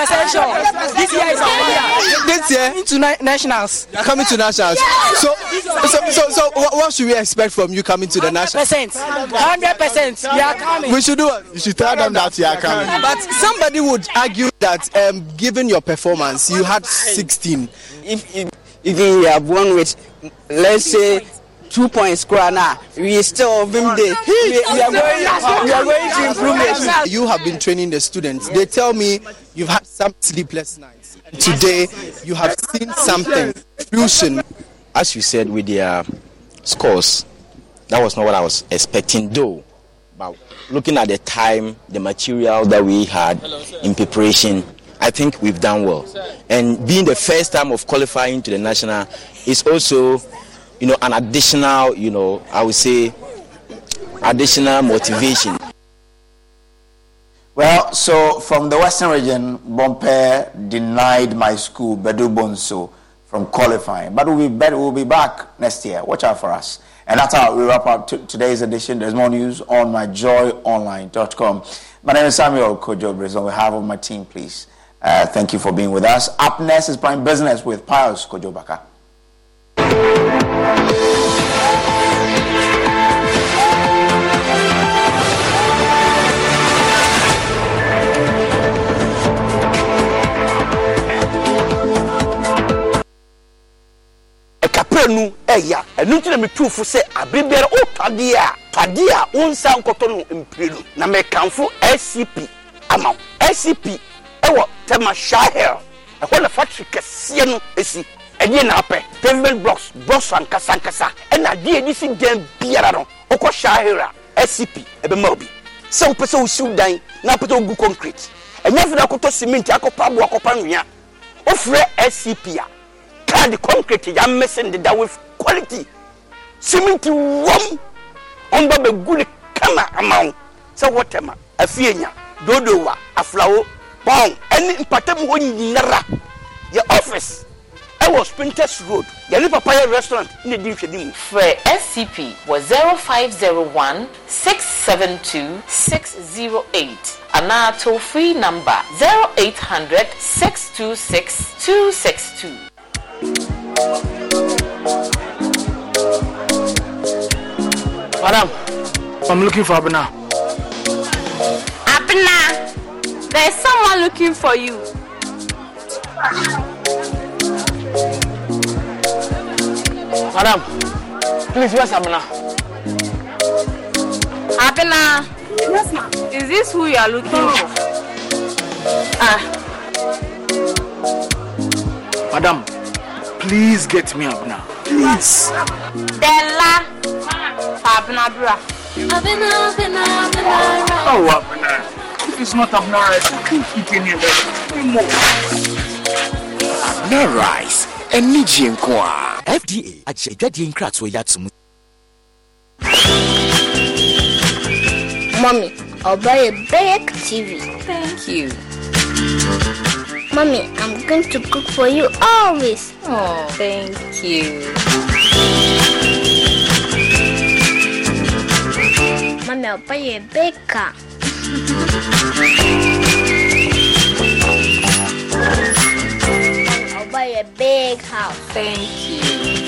100% sure. This year is our year. This year? Into na- nationals. You're coming to nationals. So, so, so, so what, what should we expect from you coming to the nationals? 100%. 100%. We are coming. We should do it. You should tell them that you are coming. But somebody would argue that, um, given your performance, you had 16. If, if, if you have won with, let's say, two points score now. We still been there. We, we, are going, we are going to improve it. You have been training the students. They tell me you've had some sleepless nights. And today you have seen something. Fusion. As you said, with their uh, scores, that was not what I was expecting, though. But looking at the time, the material that we had in preparation, I think we've done well. And being the first time of qualifying to the national is also, you know, an additional, you know, I would say, additional motivation. Well, so from the Western region, Bompe denied my school, Bedu Bonso, from qualifying. But we'll be, better, we'll be back next year. Watch out for us. And that's how we wrap up t- today's edition. There's more news on myjoyonline.com. My name is Samuel Kojo Brace. We have on my team, please. Uh, thank you for being with us. Up next is Prime Business with Pius Kojo Baka. Nu ɛya. Ɛnu nti na mi tu fo sɛ abiri biara o tɔdeɛ a tɔdeɛ a o nsa nkɔtɔ no mpienu na mɛ kanfo scp ama scp ɛwɔ tɛma shahel. Ɛhɔ na factory kɛseɛ no esi ɛdeɛ na apɛ pavement blocks blocks ankasa ankasa. Ɛna adeɛ edi si dan biara no. Ɔkɔ shahel a scp ɛbɛma obi. Sɛ wopɛ sɛ wosiw dan na wopɛ sɛ wogu concrete. Ɛnyɛ afei na akɔtɔ cement akɔpa abo akɔpa nwea wofrɛ scp a kaadi concrete ya mɛsɛn deda with quality. Cement wɔm wɔn ba bɛ gu ne kama ama wo sɛ wɔtɛma afie nya dodowa aflawo pɔn ɛne mpatam hɔ nyinara yɛ office ɛwɔ Spintex road yɛne papa yɛ restaurant ne di nhwɛni mu. frɛ scp wɔ 0501 672 608 anaa toll free number 0800 626 262. Madam, I'm looking for Abena. Abna, there's someone looking for you. Madam, please, where's Abena? Abna, yes, ma'am. Is this who you are looking for? Ah. Madam, please get me Abena. Please. Della. Abna, bra. Abna, Abna, Abna. Oh, Abena. If it's not Abena rice, I can't eat any of it rice ɛne gye nko a fda agye adwadeɛ nkratoɔ yi ato mu Mommy, I'll buy a big TV. Thank you. Mommy, I'm going to cook for you always. Oh, thank you. Mommy, I'll buy a big car. I'll buy big house. Thank you.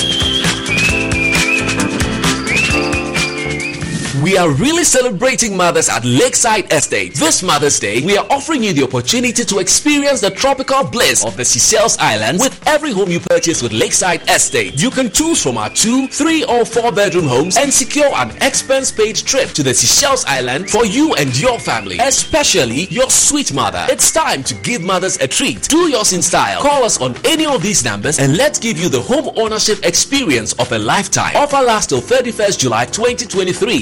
We are really celebrating mothers at Lakeside Estate. This Mother's Day, we are offering you the opportunity to experience the tropical bliss of the Seychelles Islands with every home you purchase with Lakeside Estate. You can choose from our two, three, or four bedroom homes and secure an expense paid trip to the Seychelles Island for you and your family, especially your sweet mother. It's time to give mothers a treat. Do yours in style. Call us on any of these numbers and let's give you the home ownership experience of a lifetime. Offer lasts till 31st July 2023.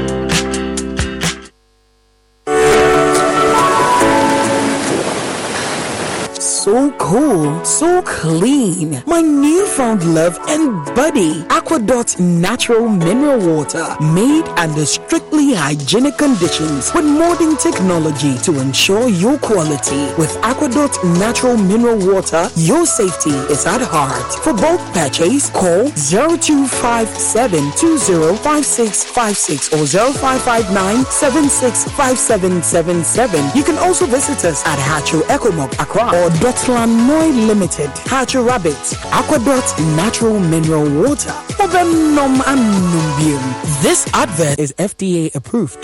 So cool, so clean. My newfound love and buddy. Aquadot natural mineral water made under strictly hygienic conditions with modern technology to ensure your quality. With Aquadot natural mineral water, your safety is at heart. For bulk purchase, call 0257 205656 or 0559 765777. You can also visit us at Haatso Ecomog Accra or Dotland Noi Limited, Haatso Rabbit, Aquadot Natural Mineral Water. Obem nom and numbium. This advert is FDA approved.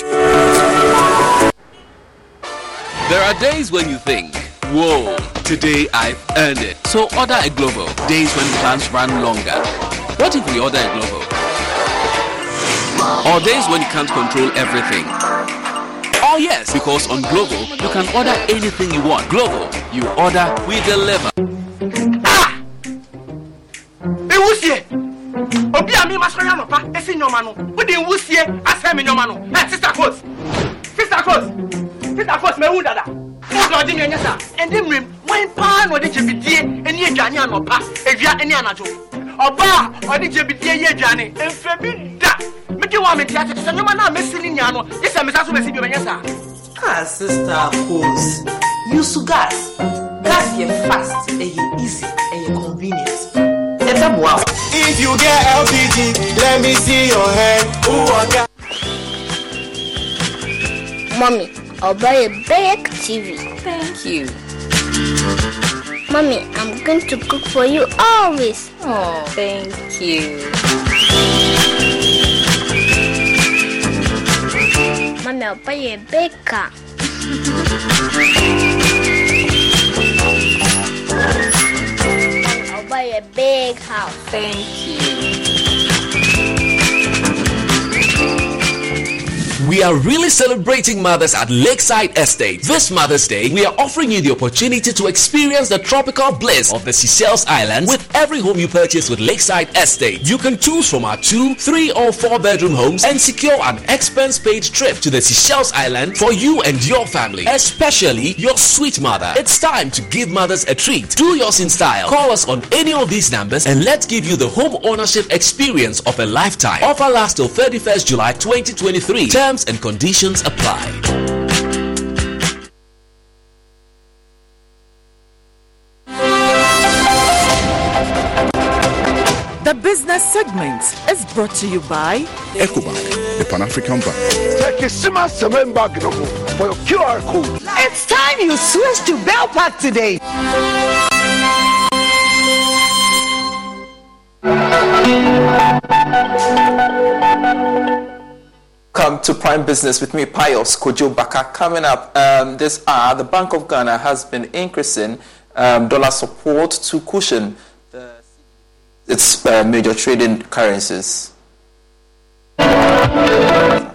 There are days when you think, whoa, today I've earned it. So order a Glovo. Days when plans run longer. What if we order a Glovo? Or days when you can't control everything. Oh yes, because on Glovo, you can order anything you want. Glovo, you order, we deliver. ewusie! Obi a mi ma sɔrɔ anɔpa esi nyɔma no. O de nwusie asɛ mi nyɔma no. Ɛ sista kos sista kos sista kos mɛ wu dada. Mo dɔ ɔdi mi ɛnyɛ sa. Ɛndi mìíràn wɔn paa na ɔde jebidie ɛni aduane anɔpa ewia ɛni anadwo ɔbaa ɔde jebidie yɛ aduane nfɛ bi da meke wa mete ate sɛ nyɔma no a mɛsi ne nya no gye sɛ mesa so bɛsi bi ɔbɛnyɛ saa Ah, sister Pose. Use gas. Gas here fast, you easy, you convenient. It's a wow. If you get LPG, let me see your hand. I got. Mommy, I'll buy a big TV. Thank you. Mommy, I'm going to cook for you always. Oh, thank you. Mommy, I'll buy you a big car. I'll buy you a big house. Thank you. We are really celebrating mothers at Lakeside Estate. This Mother's Day, we are offering you the opportunity to experience the tropical bliss of the Seychelles Islands with every home you purchase with Lakeside Estate. You can choose from our two, three, or four bedroom homes and secure an expense paid trip to the Seychelles Island for you and your family, especially your sweet mother. It's time to give mothers a treat. Do yours in style. Call us on any of these numbers and let's give you the home ownership experience of a lifetime. Offer lasts till 31st July 2023. Terms and conditions apply. The business segment is brought to you by EcoBank, the Pan African Bank. for your QR code. It's time you switch to Bell Pack today. Come to Prime Business with me, Pius Kojo Baka. Coming up um, this hour, the Bank of Ghana has been increasing um, dollar support to cushion the, its uh, major trading currencies. The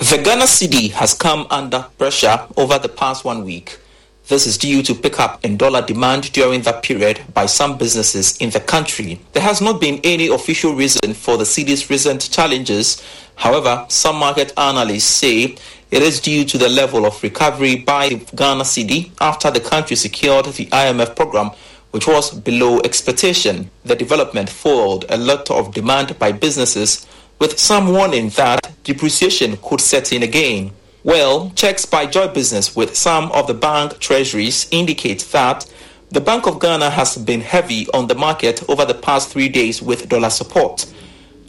Ghana cedi has come under pressure over the past one week. This is due to pickup in dollar demand during that period by some businesses in the country. There has not been any official reason for the cedi's recent challenges. However, some market analysts say it is due to the level of recovery by Ghana cedi after the country secured the IMF program, which was below expectation. The development followed a lot of demand by businesses, with some warning that depreciation could set in again. Well, checks by Joy Business with some of the bank treasuries indicate that the Bank of Ghana has been heavy on the market over the past three days with dollar support.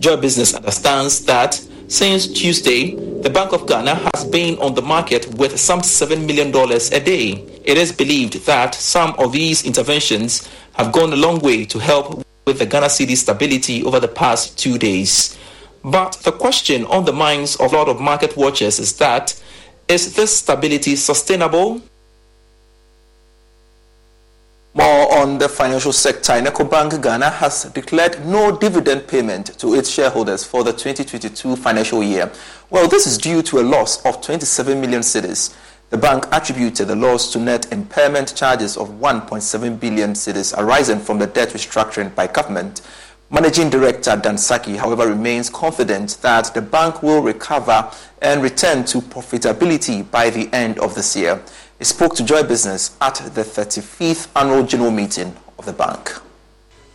Joy Business understands that since Tuesday, the Bank of Ghana has been on the market with some $7 million a day. It is believed that some of these interventions have gone a long way to help with the Ghana cedi stability over the past two days. But the question on the minds of a lot of market watchers is that is this stability sustainable? More on the financial sector, Ecobank Ghana has declared no dividend payment to its shareholders for the 2022 financial year. Well, this is due to a loss of 27 million cedis. The bank attributed the loss to net impairment charges of 1.7 billion cedis arising from the debt restructuring by government. Managing Director Dan Sackey, however, remains confident that the bank will recover and return to profitability by the end of this year. He spoke to Joy Business at the 35th annual general meeting of the bank.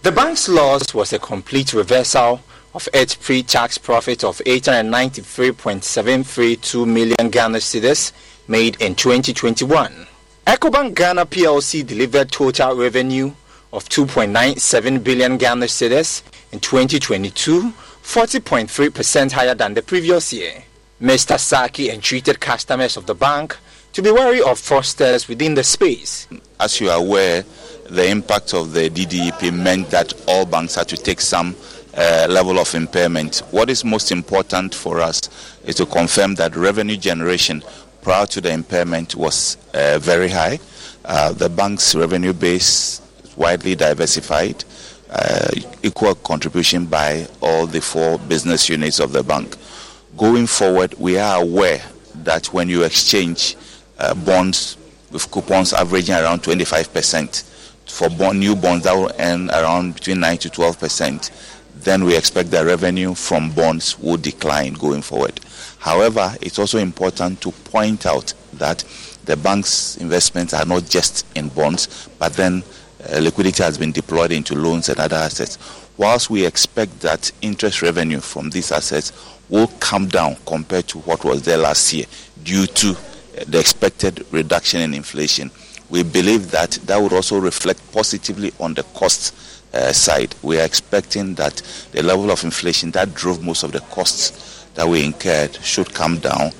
The bank's loss was a complete reversal of its pre-tax profit of 893.732 million Ghana cedis made in 2021. Ecobank Ghana PLC delivered total revenue of 2.97 billion Ghana cedis in 2022, 40.3% higher than the previous year. Mr. Sackey entreated customers of the bank to be wary of fraudsters within the space. As you are aware, the impact of the DDEP meant that all banks had to take some uh, level of impairment. What is most important for us is to confirm that revenue generation prior to the impairment was uh, very high. Uh, the bank's revenue base widely diversified, uh, equal contribution by all the four business units of the bank. Going forward, we are aware that when you exchange uh, bonds with coupons averaging around 25% for bond, new bonds that will earn around between 9 to 12 percent, then we expect the revenue from bonds will decline going forward. However, it's also important to point out that the bank's investments are not just in bonds, but then liquidity has been deployed into loans and other assets. Whilst we expect that interest revenue from these assets will come down compared to what was there last year due to uh, the expected reduction in inflation, we believe that that would also reflect positively on the cost uh, side. We are expecting that the level of inflation that drove most of the costs that we incurred should come down.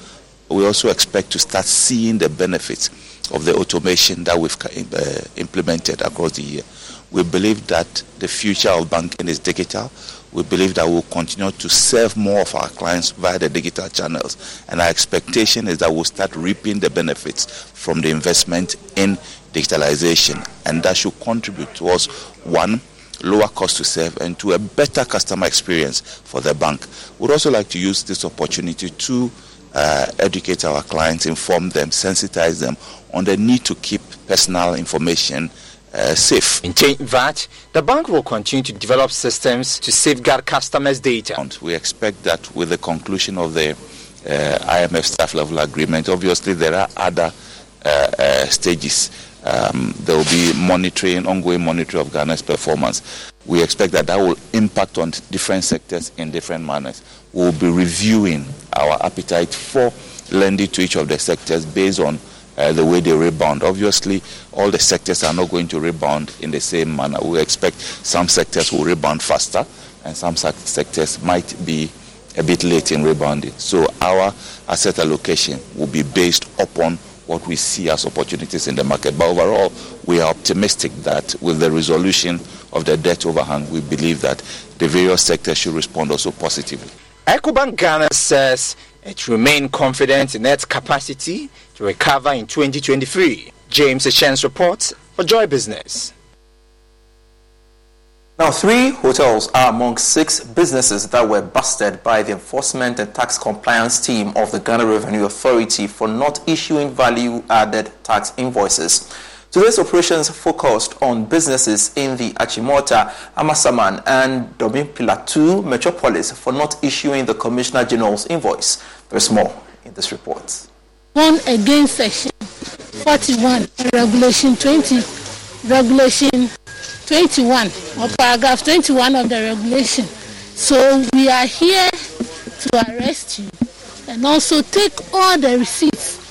We also expect to start seeing the benefits of the automation that we've uh, implemented across the year. We believe that the future of banking is digital. We believe that we'll continue to serve more of our clients via the digital channels. And our expectation is that we'll start reaping the benefits from the investment in digitalization. And that should contribute towards one, lower cost to serve and to a better customer experience for the bank. We'd also like to use this opportunity to uh, educate our clients, inform them, sensitize them on the need to keep personal information uh, safe. In that, the bank will continue to develop systems to safeguard customers' data. We expect that with the conclusion of the uh, IMF staff level agreement, obviously there are other uh, uh, stages. Um, there will be monitoring, ongoing monitoring of Ghana's performance. We expect that that will impact on different sectors in different manners. We will be reviewing our appetite for lending to each of the sectors based on uh, the way they rebound. Obviously, all the sectors are not going to rebound in the same manner. We expect some sectors will rebound faster, and some sectors might be a bit late in rebounding. So our asset allocation will be based upon what we see as opportunities in the market. But overall, we are optimistic that with the resolution of the debt overhang, we believe that the various sectors should respond also positively. Ecobank Ghana says it remains confident in its capacity to recover in 2023. James Echens reports for Joy Business. Now, three hotels are among six businesses that were busted by the Enforcement and Tax Compliance team of the Ghana Revenue Authority for not issuing value added tax invoices. Today's operations focused on businesses in the Achimota, Amasaman, and Domin Pilatu metropolis for not issuing the Commissioner General's invoice. There's more in this report. One against Section 41, Regulation 20, Regulation 21, or Paragraph 21 of the regulation. So we are here to arrest you and also take all the receipts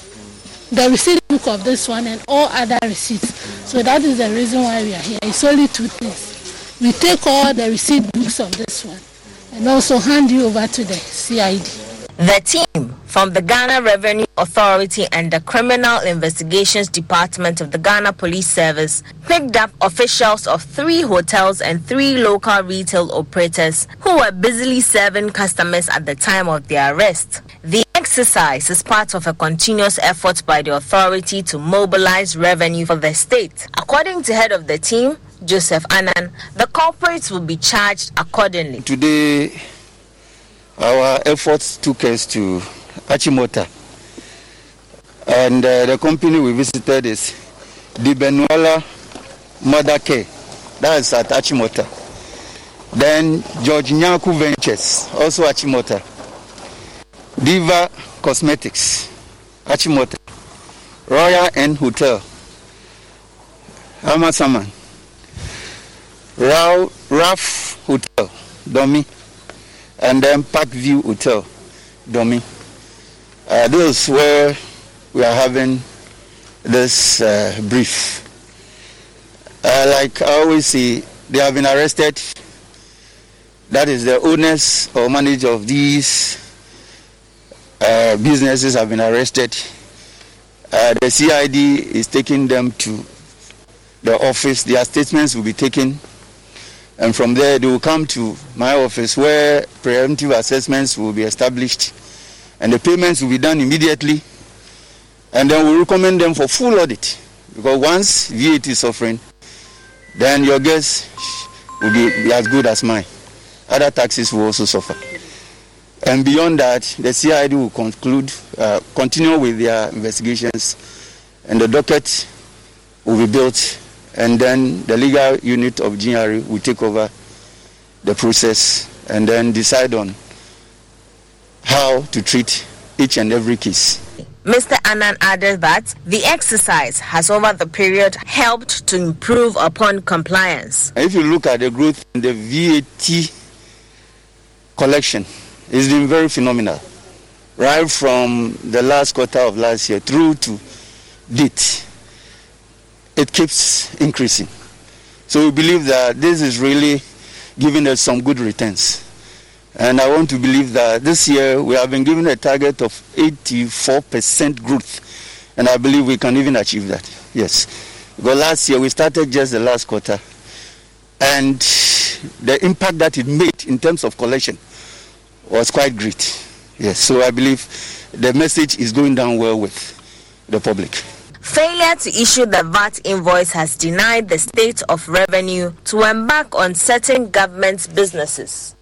the receipt book of this one and all other receipts. So that is the reason why we are here. It's only two things. We take all the receipt books of this one and also hand you over to the CID. The team from the Ghana Revenue Authority and the Criminal Investigations Department of the Ghana Police Service picked up officials of three hotels and three local retail operators who were busily serving customers at the time of their arrest. Exercise is part of a continuous effort by the authority to mobilize revenue for the state. According to head of the team, Joseph Annan, the corporates will be charged accordingly. Today, our efforts took us to Achimota. And uh, the company we visited is the Benuela Mother Care. That is at Achimota. Then George Nyaku Ventures, also Achimota. Diva Cosmetics, Achimota. Royal Inn Hotel, Amasaman. Ralph Hotel, Domi and then Parkview Hotel, Domi. Uh, those where we are having this uh, brief. Uh, like I always see, they have been arrested. That is the owners or manager of these uh, businesses have been arrested. Uh, the CID is taking them to the office. Their statements will be taken. And from there they will come to my office where preemptive assessments will be established. And the payments will be done immediately. And then we recommend them for full audit. Because once VAT is suffering then your guess will be, be as good as mine. Other taxes will also suffer and beyond that the CID will conclude uh, continue with their investigations and the docket will be built and then the legal unit of GRA will take over the process and then decide on how to treat each and every case. Mr. Annan added that the exercise has over the period helped to improve upon compliance. If you look at the growth in the VAT collection, it's been very phenomenal. Right from the last quarter of last year through to date, it keeps increasing. So we believe that this is really giving us some good returns. And I want to believe that this year we have been given a target of 84% growth. And I believe we can even achieve that. Yes. Because last year we started just the last quarter. And the impact that it made in terms of collection was quite great. Yes. So I believe the message is going down well with the public. Failure to issue the VAT invoice has denied the state of revenue to embark on certain government businesses.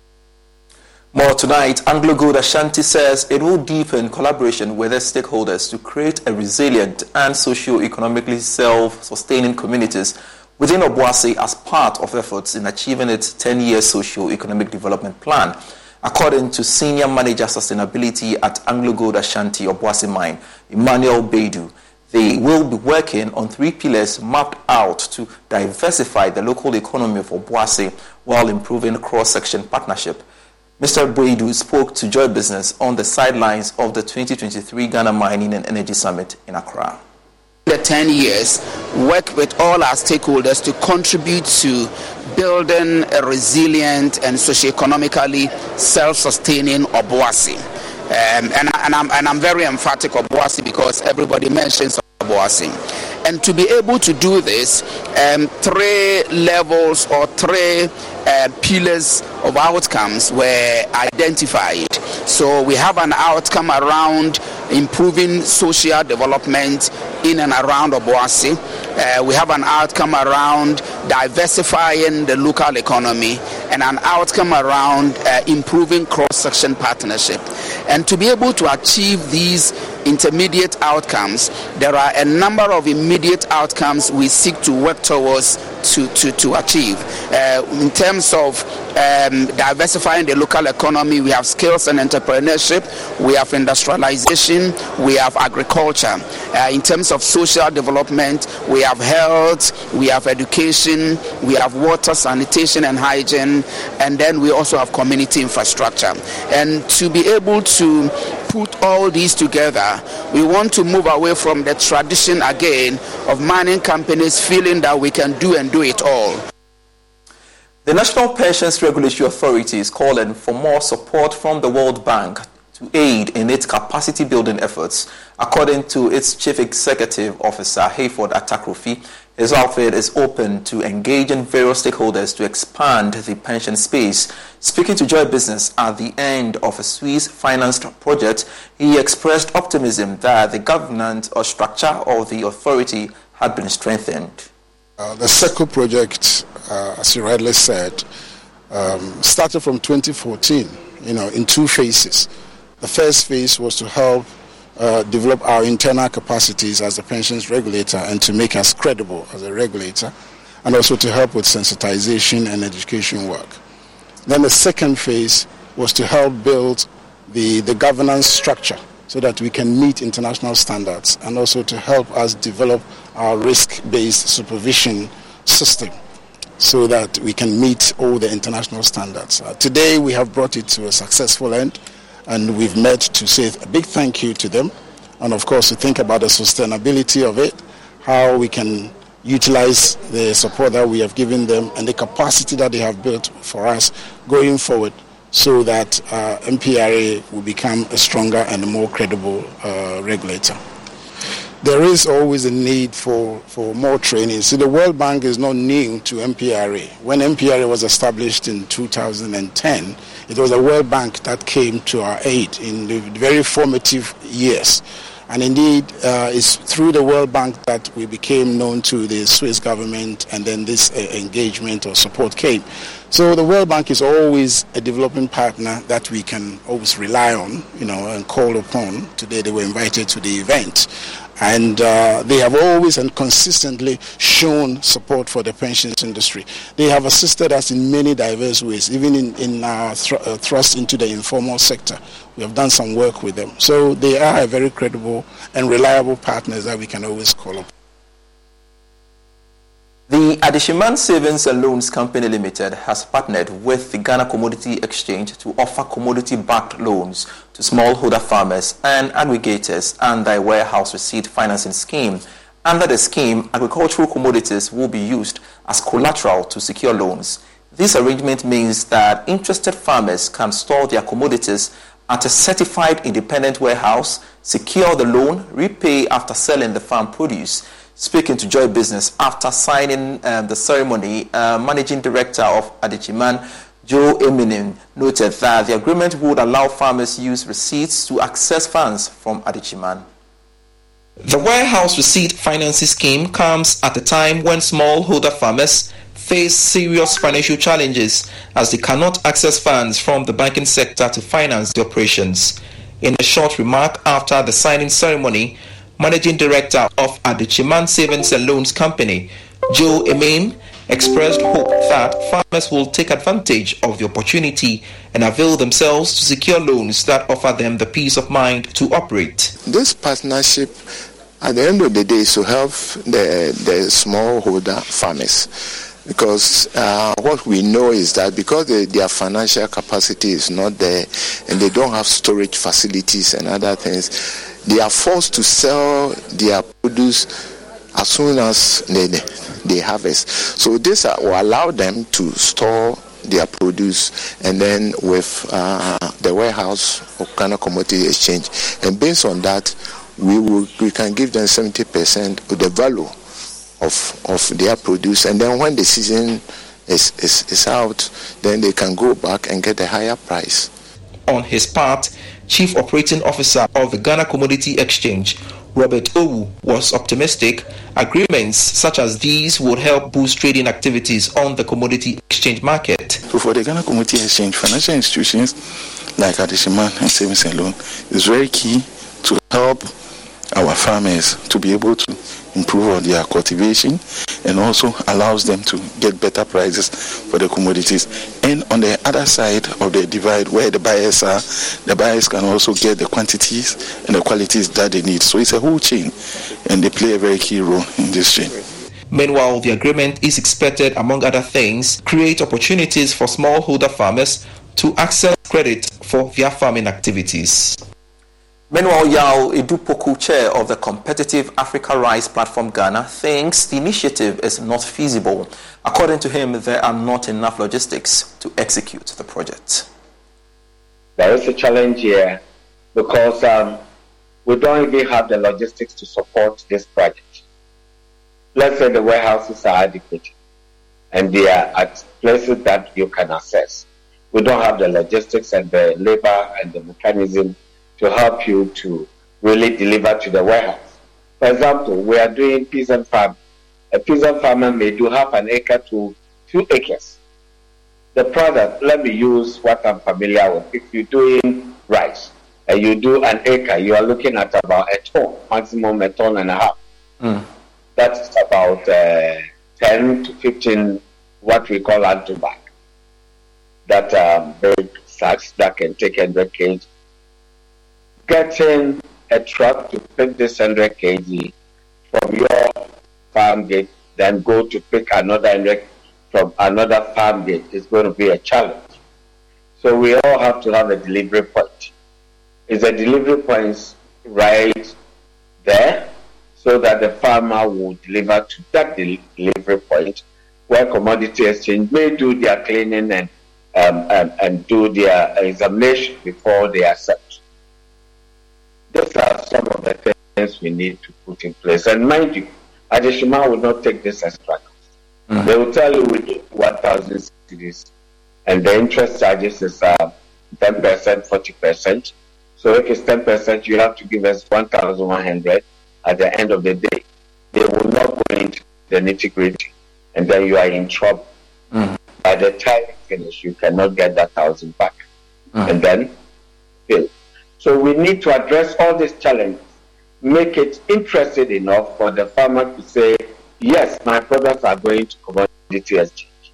More tonight, Anglo Gold Ashanti says it will deepen collaboration with its stakeholders to create a resilient and socio-economically self-sustaining communities within Obuasi as part of efforts in achieving its 10-year socio-economic development plan. According to Senior Manager Sustainability at Anglo Gold Ashanti Obuasi Mine, Emmanuel Beidu, they will be working on three pillars mapped out to diversify the local economy of Obuasi while improving cross-section partnership. Mr. Beidu spoke to Joy Business on the sidelines of the 2023 Ghana Mining and Energy Summit in Accra. The 10 years, work with all our stakeholders to contribute to building a resilient and socio-economically self-sustaining Obuasi. Um, and, and, I'm, and I'm very emphatic of Boasi because everybody mentions Boasi. And to be able to do this, um, three levels or three uh, pillars of outcomes were identified. So we have an outcome around improving social development in and around Obuasi. Uh, we have an outcome around diversifying the local economy and an outcome around uh, improving cross-section partnership. And to be able to achieve these intermediate outcomes, there are a number of immediate outcomes we seek to work towards to, to, to achieve. Uh, in terms of um, diversifying the local economy, we have skills and entrepreneurship, we have industrialization, we have agriculture. Uh, in terms of social development, we have health, we have education, we have water, sanitation, and hygiene, and then we also have community infrastructure. And to be able to put all these together, we want to move away from the tradition again of mining companies feeling that we can do and do it all. The National Pensions Regulatory Authority is calling for more support from the World Bank to aid in its capacity building efforts. According to its Chief Executive Officer, Hayford Atta-Krufi, his outfit is open to engaging various stakeholders to expand the pension space. Speaking to Joy Business at the end of a Swiss financed project, he expressed optimism that the governance or structure of the authority had been strengthened. Uh, the SECO project, uh, as you rightly said, um, started from 2014, you know, in two phases. The first phase was to help uh, develop our internal capacities as a pensions regulator and to make us credible as a regulator, and also to help with sensitization and education work. Then the second phase was to help build the, the governance structure so that we can meet international standards and also to help us develop our risk-based supervision system so that we can meet all the international standards. Uh, today we have brought it to a successful end and we've met to say a big thank you to them, and of course to think about the sustainability of it, how we can utilize the support that we have given them and the capacity that they have built for us going forward so that uh, NPRA will become a stronger and more credible uh, regulator. There is always a need for, for more training. See, the World Bank is not new to NPRA. When NPRA was established in 2010, it was the World Bank that came to our aid in the very formative years. And indeed, uh, it's through the World Bank that we became known to the Swiss government, and then this uh, engagement or support came. So the World Bank is always a developing partner that we can always rely on, you know, and call upon. Today they were invited to the event. And uh, they have always and consistently shown support for the pensions industry. They have assisted us in many diverse ways, even in, in our thr- uh, thrust into the informal sector. We have done some work with them. So they are a very credible and reliable partners that we can always call upon. The Adehyeman Savings and Loans Company Limited has partnered with the Ghana Commodity Exchange to offer commodity-backed loans to smallholder farmers and aggregators under a warehouse receipt financing scheme. Under the scheme, agricultural commodities will be used as collateral to secure loans. This arrangement means that interested farmers can store their commodities at a certified independent warehouse, secure the loan, repay after selling the farm produce. Speaking to Joy Business after signing um, the ceremony, uh, Managing Director of Adehyeman, Joe Eminem, noted that the agreement would allow farmers use receipts to access funds from Adehyeman. The warehouse receipt financing scheme comes at a time when smallholder farmers face serious financial challenges as they cannot access funds from the banking sector to finance the operations. In a short remark after the signing ceremony, Managing Director of Adehyeman Savings and Loans Company, Joe Emame, expressed hope that farmers will take advantage of the opportunity and avail themselves to secure loans that offer them the peace of mind to operate. This partnership, at the end of the day, is to help the, the smallholder farmers. Because uh, what we know is that because they, their financial capacity is not there and they don't have storage facilities and other things, they are forced to sell their produce as soon as they, they harvest. So this uh, will allow them to store their produce and then with uh, the warehouse of Ghana Commodity Exchange. And based on that, we will we can give them 70% of the value of of their produce and then when the season is, is, is out then they can go back and get a higher price. On his part, Chief Operating Officer of the Ghana Commodity Exchange, Robert Owu, was optimistic agreements such as these would help boost trading activities on the commodity exchange market. So for the Ghana Commodity Exchange, financial institutions like Adehyeman and Savings and Loan is very key to help our farmers to be able to improve on their cultivation and also allows them to get better prices for the commodities. And on the other side of the divide where the buyers are, the buyers can also get the quantities and the qualities that they need. So it's a whole chain and they play a very key role in this chain. Meanwhile, the agreement is expected, among other things, create opportunities for smallholder farmers to access credit for their farming activities. Meanwhile, Yao Edupoku, chair of the Competitive Africa Rice Platform Ghana, thinks the initiative is not feasible. According to him, there are not enough logistics to execute the project. There is a challenge here because um, we don't even have the logistics to support this project. Let's say the warehouses are adequate and they are at places that you can access. We don't have the logistics and the labor and the mechanism to help you to really deliver to the warehouse. For example, we are doing peasant farm. A peasant farmer may do half an acre to two acres. The product, let me use what I'm familiar with. If you're doing rice and you do an acre, you are looking at about a ton, maximum a ton and a half. Mm. That's about uh, 10 to 15 what we call anto bag. That um, big sacks that can take 100 kg getting a truck to pick this 100 kg from your farm gate, then go to pick another 100 from another farm gate is going to be a challenge. So we all have to have a delivery point. Is the delivery points right there so that the farmer will deliver to that del- delivery point where commodity exchange may do their cleaning and um, and, and do their examination before they accept. These are some of the things we need to put in place. And mind you, Adishima will not take this extra cost. Mm. They will tell you we need 1,000 cedis, and the interest charges is uh, 10%, 40%. So if it's 10%, you have to give us 1,100 at the end of the day. They will not go into the nitty gritty, and then you are in trouble. Mm. By the time you finish, you cannot get that thousand back. And then fail. So we need to address all these challenges, make it interesting enough for the farmer to say, yes, my products are going to commodity exchange.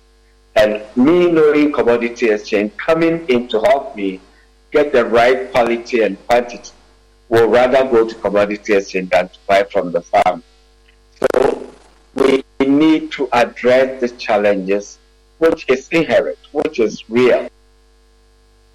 And me knowing commodity exchange coming in to help me get the right quality and quantity will rather go to commodity exchange than to buy from the farm. So we need to address the challenges which is inherent, which is real.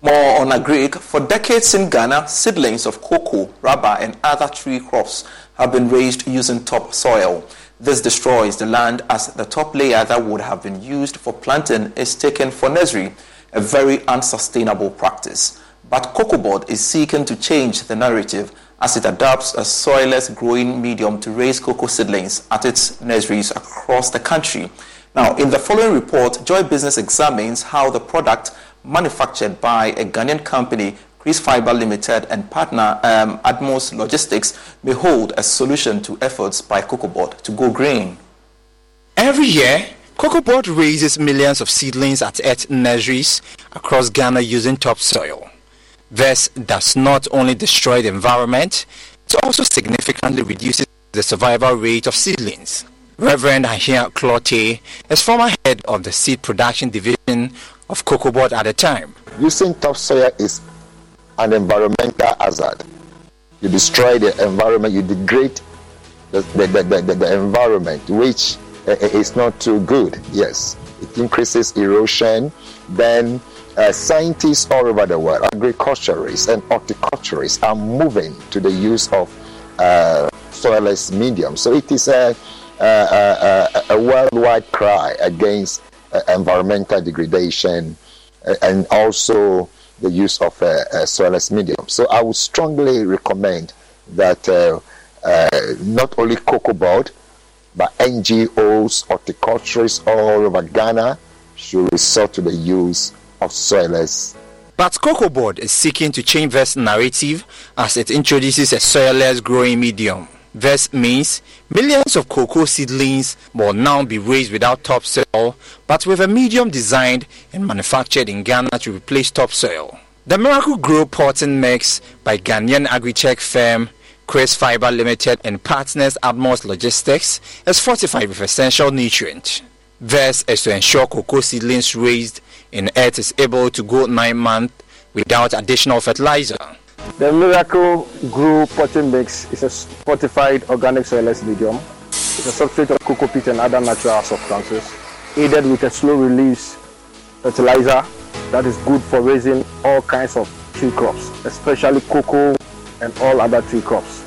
More on agric. For decades in Ghana, seedlings of cocoa, rubber, and other tree crops have been raised using topsoil. This destroys the land as the top layer that would have been used for planting is taken for nursery, a very unsustainable practice. But COCOBOD is seeking to change the narrative as it adopts a soilless growing medium to raise cocoa seedlings at its nurseries across the country. Now, in the following report, Joy Business examines how the product manufactured by a Ghanaian company, Chris Fiber Limited, and partner um, Atmos Logistics may hold a solution to efforts by COCOBOD to go green. Every year, COCOBOD raises millions of seedlings at its nurseries across Ghana using topsoil. This does not only destroy the environment, it also significantly reduces the survival rate of seedlings. Reverend Ahia Clote is former head of the seed production division of COCOBOD at the time. Using topsoil is an environmental hazard. You destroy the environment, you degrade the, the, the, the, the environment, which uh, is not too good. Yes, it increases erosion. Then uh, scientists all over the world, agriculturists and horticulturists, are moving to the use of uh, soilless medium. So it is a, a, a, a worldwide cry against environmental degradation uh, and also the use of a, a soilless medium. So I would strongly recommend that uh, uh, not only COCOBOD, but NGOs, horticulturists all over Ghana should resort to the use of soilless. But COCOBOD is seeking to change this narrative as it introduces a soilless growing medium. This means millions of cocoa seedlings will now be raised without topsoil, but with a medium designed and manufactured in Ghana to replace topsoil. The Miracle Grow potting mix by Ghanaian agri-tech firm Chris Fiber Limited and partners Atmos Logistics is fortified with essential nutrients. This is to ensure cocoa seedlings raised in earth is able to go nine months without additional fertilizer. The Miracle Grow potting mix is a fortified organic soilless medium. It's a substrate of cocoa peat and other natural substances, aided with a slow release fertilizer that is good for raising all kinds of tree crops, especially cocoa and all other tree crops.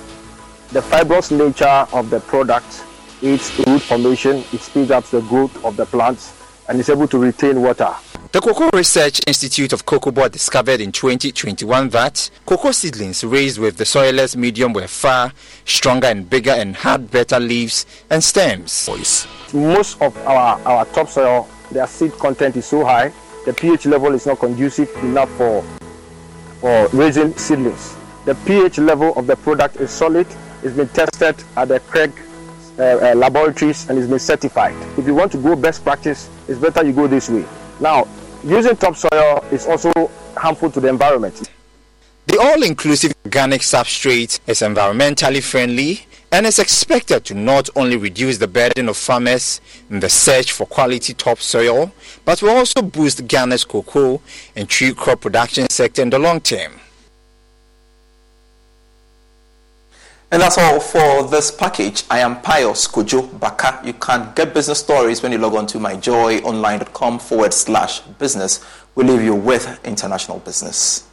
The fibrous nature of the product aids root formation, it speeds up the growth of the plants, and is able to retain water. The Cocoa Research Institute of COCOBOD discovered in 2021 that cocoa seedlings raised with the soilless medium were far stronger and bigger and had better leaves and stems. Most of our, our topsoil, their seed content is so high, the pH level is not conducive enough for, for raising seedlings. The pH level of the product is solid, it's been tested at the CRIG uh, uh, laboratories and it's been certified. If you want to go best practice, it's better you go this way. Now, using topsoil is also harmful to the environment. The all inclusive organic substrate is environmentally friendly and is expected to not only reduce the burden of farmers in the search for quality topsoil, but will also boost Ghana's cocoa and tree crop production sector in the long term. And that's all for this package. I am Pius Kojo Baka. You can get business stories when you log on to myjoyonline.com forward slash business. We leave you with international business.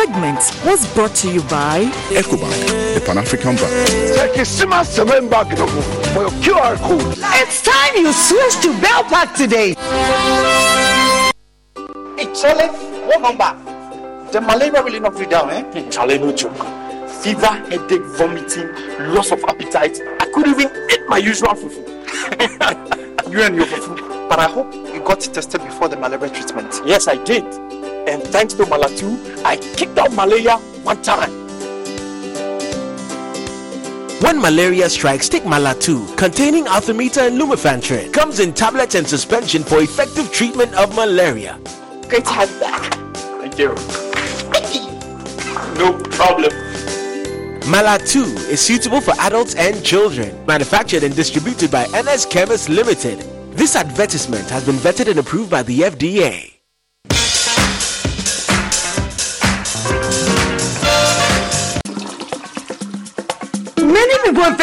Segment was brought to you by EcoBank, the Pan African Bank. Check your Sima Seven back for your QR code. It's time you switch to Bell Pack today. Hey, Charlie, what number? The malaria really not free down, eh? Charlie, no joke. Fever, headache, vomiting, loss of appetite. I couldn't even eat my usual fufu. you and your fufu. But I hope you got tested before the malaria treatment. Yes, I did. And thanks to Malatu, I kicked out malaria one time. When malaria strikes, take Malatu, containing artemether and lumefantrine. Comes in tablets and suspension for effective treatment of malaria. Great to have you back. Thank you. no problem. Malatu is suitable for adults and children. Manufactured and distributed by NS Chemist Limited. This advertisement has been vetted and approved by the FDA.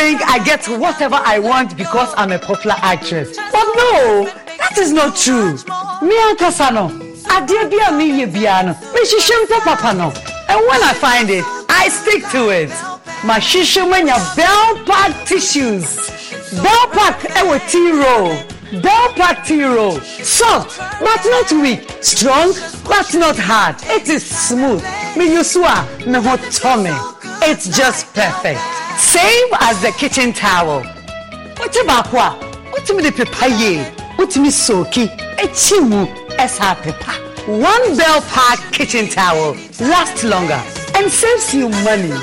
Think I get whatever I want because I'm a popular actress. But no, that is not true. Me and Kasano, adeɛ bi a meyɛ biara no, mehyehyɛ mpɛ papa no. And when I find it, I stick to it. Mahyehyɛ mu anya Bell Pack tissues. Bell Pack ɛwɔ tea roll. Bell Pack tea roll. Soft but not weak. Strong but not hard. It is smooth. Me use a me ho tɔ me. It's just perfect. Same as the kitchen towel. Wote baako a, wotumi de pepa yie, wotumi soaki, ekyi mu, ɛsa pepa. One Bell Pack kitchen towel lasts longer and saves you money.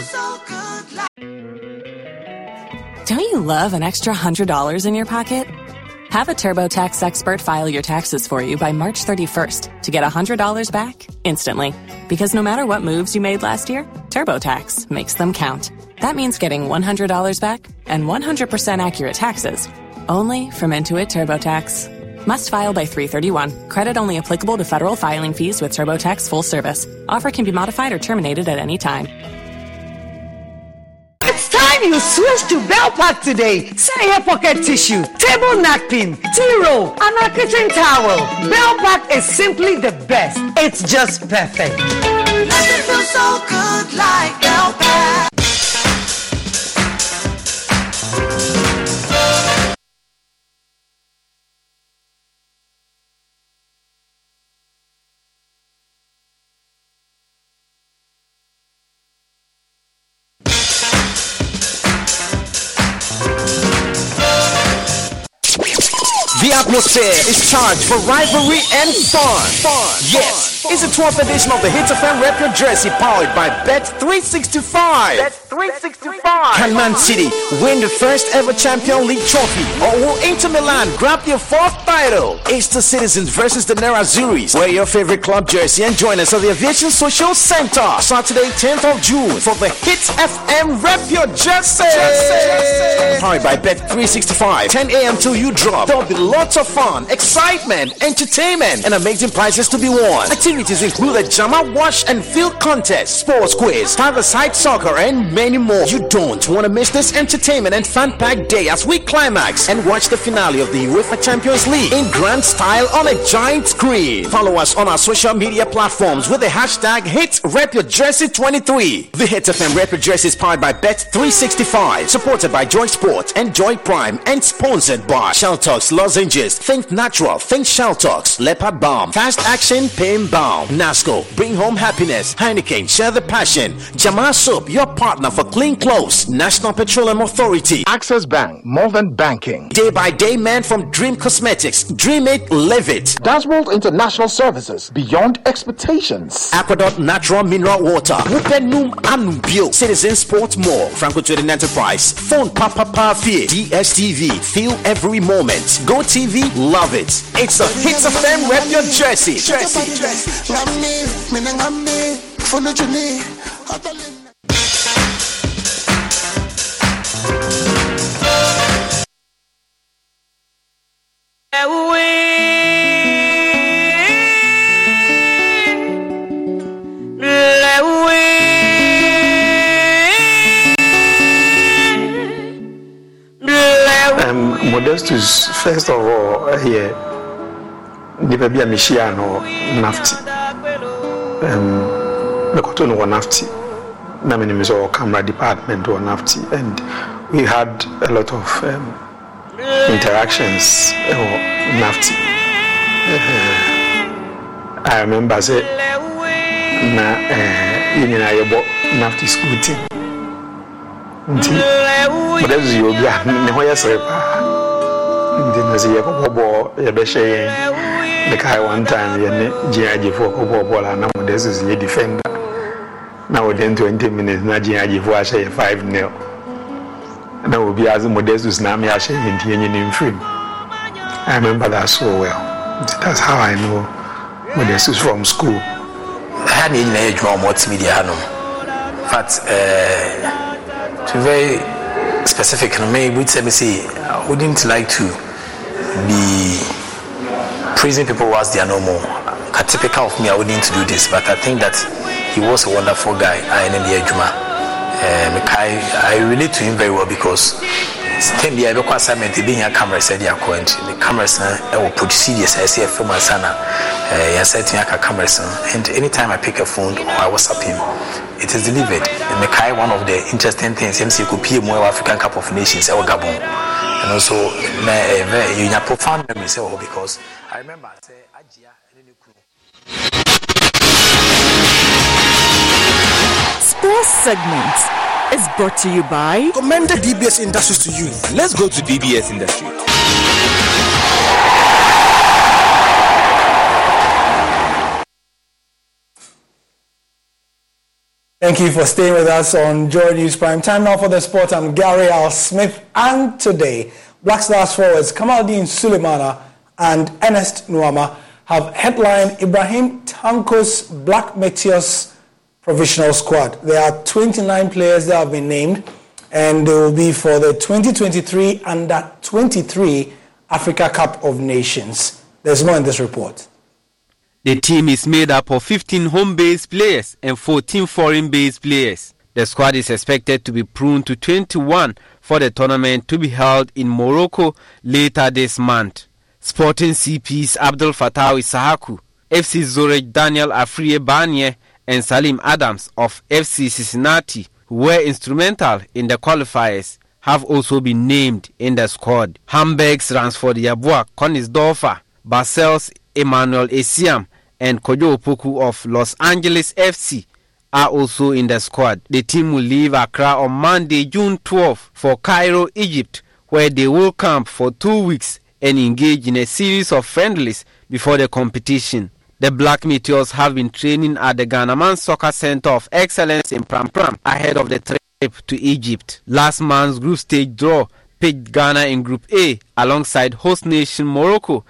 Don't you love an extra $100 in your pocket? Have a TurboTax expert file your taxes for you by March 31st to get $100 back instantly. Because no matter what moves you made last year, TurboTax makes them count. That means getting $100 back and 100% accurate taxes only from Intuit TurboTax. Must file by 331. Credit only applicable to federal filing fees with TurboTax full service. Offer can be modified or terminated at any time. It's time you switch to Bell Pack today. Say here pocket tissue, table napkin, tea roll, and a kitchen towel. Bell Pack is simply the best. It's just perfect. Nothing feels so good like atmosphere is charged for rivalry and fun. Fun. Yes, it's the 12th edition of the Hits FM Rep Your Jersey powered by Bet365. Bet365. Can Man City win the first ever Champion League trophy? Or will Inter Milan grab their fourth title? It's the Citizens versus the Nerazzurris. Wear your favorite club jersey and join us at the Aviation Social Center Saturday, 10th of June for the Hits FM Rep Your Jersey. Powered by Bet365. 10 a.m. till you drop. There'll be lots of fun, excitement, entertainment, and amazing prizes to be won. Activities include a Jama Wash and Field Contest, sports quiz, five-a-side soccer, and many more. You don't want to miss this entertainment and fan packed day as we climax and watch the finale of the UEFA Champions League in grand style on a giant screen. Follow us on our social media platforms with the hashtag HitRepYourJersey23. The Hit FM Rep Your Jersey is powered by Bet365, supported by Joy Sport and Joy Prime, and sponsored by Shell Talks Lozenges, Think Natural, Think Shell Talks, Leopard Balm, Fast Action Pain Balm, Nasco, Bring Home Happiness, Heineken, Share the Passion, Jamal Soap, your partner for clean clothes, National Petroleum Authority, Access Bank, more than banking. Day by Day Man from Dream Cosmetics, Dream It, Live It, Dashboard International Services, beyond expectations. Aquadot Natural Mineral Water, Wupenum Anubio, Citizen Sports Mall, Franco Trading Enterprise, Phone Papa Parfait, DSTV, feel every moment. Go TV, love it. It's a Hits FM Rep Your Jersey. Um, Modestus, first of all, here, nipa bi a mehyia no nafti. Um, mekɔto no wɔ nafti. Na menim sɛ ɔwɔ camera department wɔ nafti. And we had a lot of um, interactions. Ɛwɔ nafti. Uh, i remember sɛ na uh, yɛ nyinaa yɛbɔ nafti school team. Nti mɔdɛ so yɛ obi a ne ho yɛ sere paa nti na sɛ yɛkɔbɔ bɔɔ yɛbɛhyɛ yɛn mekae one time yɛne gyeagyefoɔ kɔbɔɔ bɔɔl a na mɔdɛ so yɛ defender. Na within 20 minutes na gyeagyefoɔ ahyɛ yɛ 5 nil. Na obi ase modestus na me ahyɛ yɛ nti ne mfirim. I remember that so well. That's how i know modestus from school. Ha ne yɛnyina yɛ adwuma ɔma ɔtumi deɛ hanom. But uh, to very specific no me would say me say i wouldn't like to be praising people whilst they are no more. Typical of me i wouldn't do this but i think that he was a wonderful guy i know the adwuma um, I, I relate to him very well because time bi a yɛbɛkɔ assignment ebi nya cameras ɛde akɔ nti the cameras no ɛwɔ procedures a ɛsɛ yɛfam ansa na yɛnsa tumi aka cameras no and anytime I pick a phone or I WhatsApp him it is delivered. Mekae one of the interesting things ɛm sɛ yɛkɔpie mu ɛwɔ African Cup of Nations ɛwɔ Gabon. And also na eh, yɛnya profound ɛwɔ hɔ oh, because I remember sɛ agyea ɛne ne kunu Sports segment is brought to you by Commended DBS Industries to you. Let's go to DBS Industry. Thank you for staying with us on Joy News Prime Time. Now for the sport, I'm Gary Al Smith, and today, Black Stars forwards Kamaldeen Sulemana and Ernest Nuamah have headlined Ibrahim Tanko's Black Meteors provisional squad. There are 29 players that have been named, and they will be for the 2023 Under 23 Africa Cup of Nations. There's more in this report. The team is made up of 15 home based players and 14 foreign based players. The squad is expected to be pruned to 21 for the tournament to be held in Morocco later this month. Sporting CPs Abdul Fatawu Issahaku, FC Zurich Daniel Afriyie Barnieh, and Salim Adams of FC Cincinnati, who were instrumental in the qualifiers, have also been named in the squad. Hamburg's Ransford Yeboah Königsdörffer, Basel's Emmanuel Essiam, and Kojo Opoku of Los Angeles FC are also in the squad. The team will leave Accra on Monday, June 12 for Cairo, Egypt, where they will camp for two weeks and engage in a series of friendlies before the competition. The Black Meteors have been training at the Ghanaman Soccer Center of Excellence in Pram Pram ahead of the trip to Egypt. Last month's group stage draw pitched Ghana in Group A alongside host nation Morocco,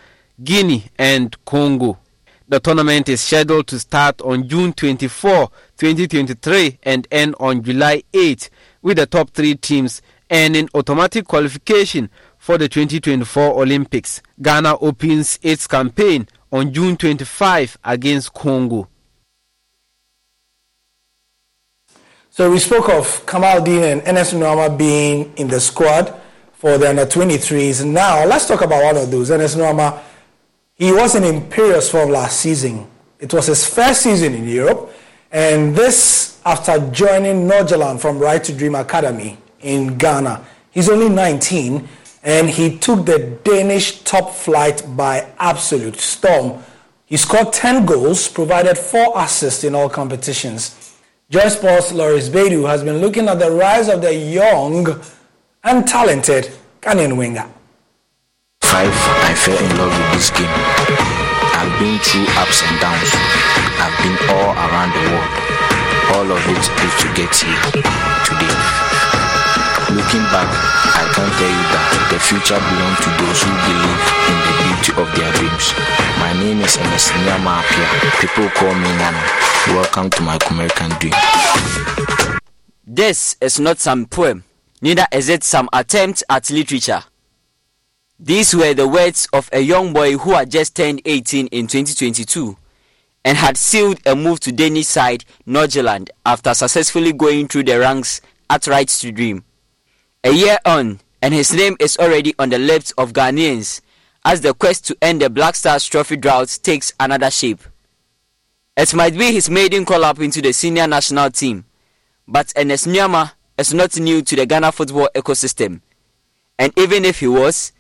Guinea, and Congo. The tournament is scheduled to start on June 24, 2023 and end on July 8, with the top three teams earning automatic qualification for the 2024 Olympics. Ghana opens its campaign on June 25 against Congo. So we spoke of Kamaldeen and Ernest Nuamah being in the squad for the under 23s. Now let's talk about one of those. Ernest Nuamah, he was in imperious form last season. It was his first season in Europe, and this after joining Nordsjælland from Right to Dream Academy in Ghana. He's only 19, and he took the Danish top flight by absolute storm. He scored 10 goals, provided four assists in all competitions. Joy Sports Loris Bedu has been looking at the rise of the young and talented Ghanaian winger. Five, I fell in love with this game. I've been through ups and downs. I've been all around the world. All of it is to get here today. Looking back, I can tell you that the future belongs to those who believe in the beauty of their dreams. My name is Enesina Mapia. People call me Nana. Welcome to my American dream. This is not some poem, neither is it some attempt at literature. These were the words of a young boy who had just turned 18 in 2022 and had sealed a move to Danish side Nordsjælland after successfully going through the ranks at Right to Dream. A year on, and his name is already on the lips of Ghanaians as the quest to end the Black Stars Trophy drought takes another shape. It might be his maiden call up into the senior national team, but Ernest Nuamah is not new to the Ghana football ecosystem. And even if he was,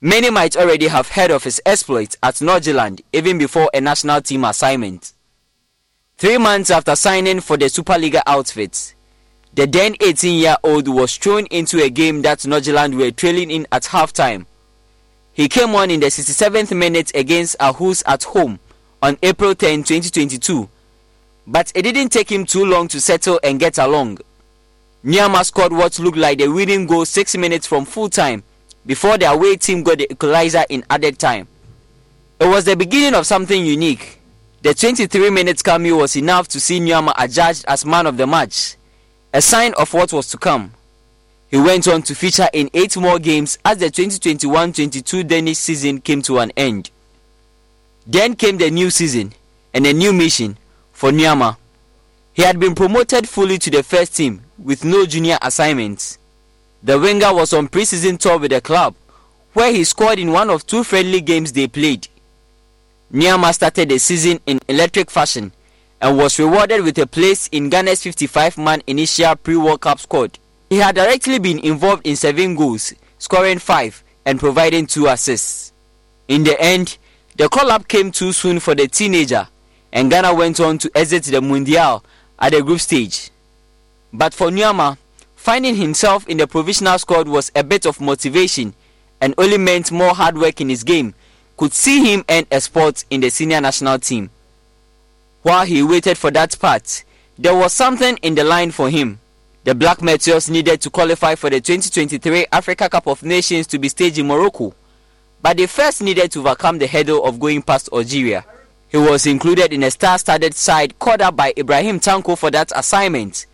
many might already have heard of his exploits at Nordsjælland even before a national team assignment. Three months after signing for the Superliga outfit, the then 18 year old was thrown into a game that Nordsjælland were trailing in at halftime. He came on in the 67th minute against Aarhus at home on April 10, 2022. But it didn't take him too long to settle and get along. Nuamah scored what looked like the winning goal six minutes from full time before the away team got the equalizer in added time. It was the beginning of something unique. The 23 minutes cameo was enough to see Nuamah adjudged as man of the match, a sign of what was to come. He went on to feature in eight more games as the 2021-22 Danish season came to an end. Then came the new season and a new mission for Nuamah. He had been promoted fully to the first team with no junior assignments. The winger was on preseason tour with the club, where he scored in one of two friendly games they played. Nuamah started the season in electric fashion and was rewarded with a place in Ghana's 55-man initial pre-World Cup squad. He had directly been involved in seven goals, scoring five and providing two assists. In the end, the call-up came too soon for the teenager, and Ghana went on to exit the Mundial at the group stage. But for Nuamah, finding himself in the provisional squad was a bit of motivation and only meant more hard work in his game could see him earn a spot in the senior national team. While he waited for that part, there was something in the line for him. The Black Meteors needed to qualify for the 2023 Africa Cup of Nations to be staged in Morocco but they first needed to overcome the hurdle of going past Algeria. He was included in a star-studded side called up by Ibrahim Tanko for that assignment,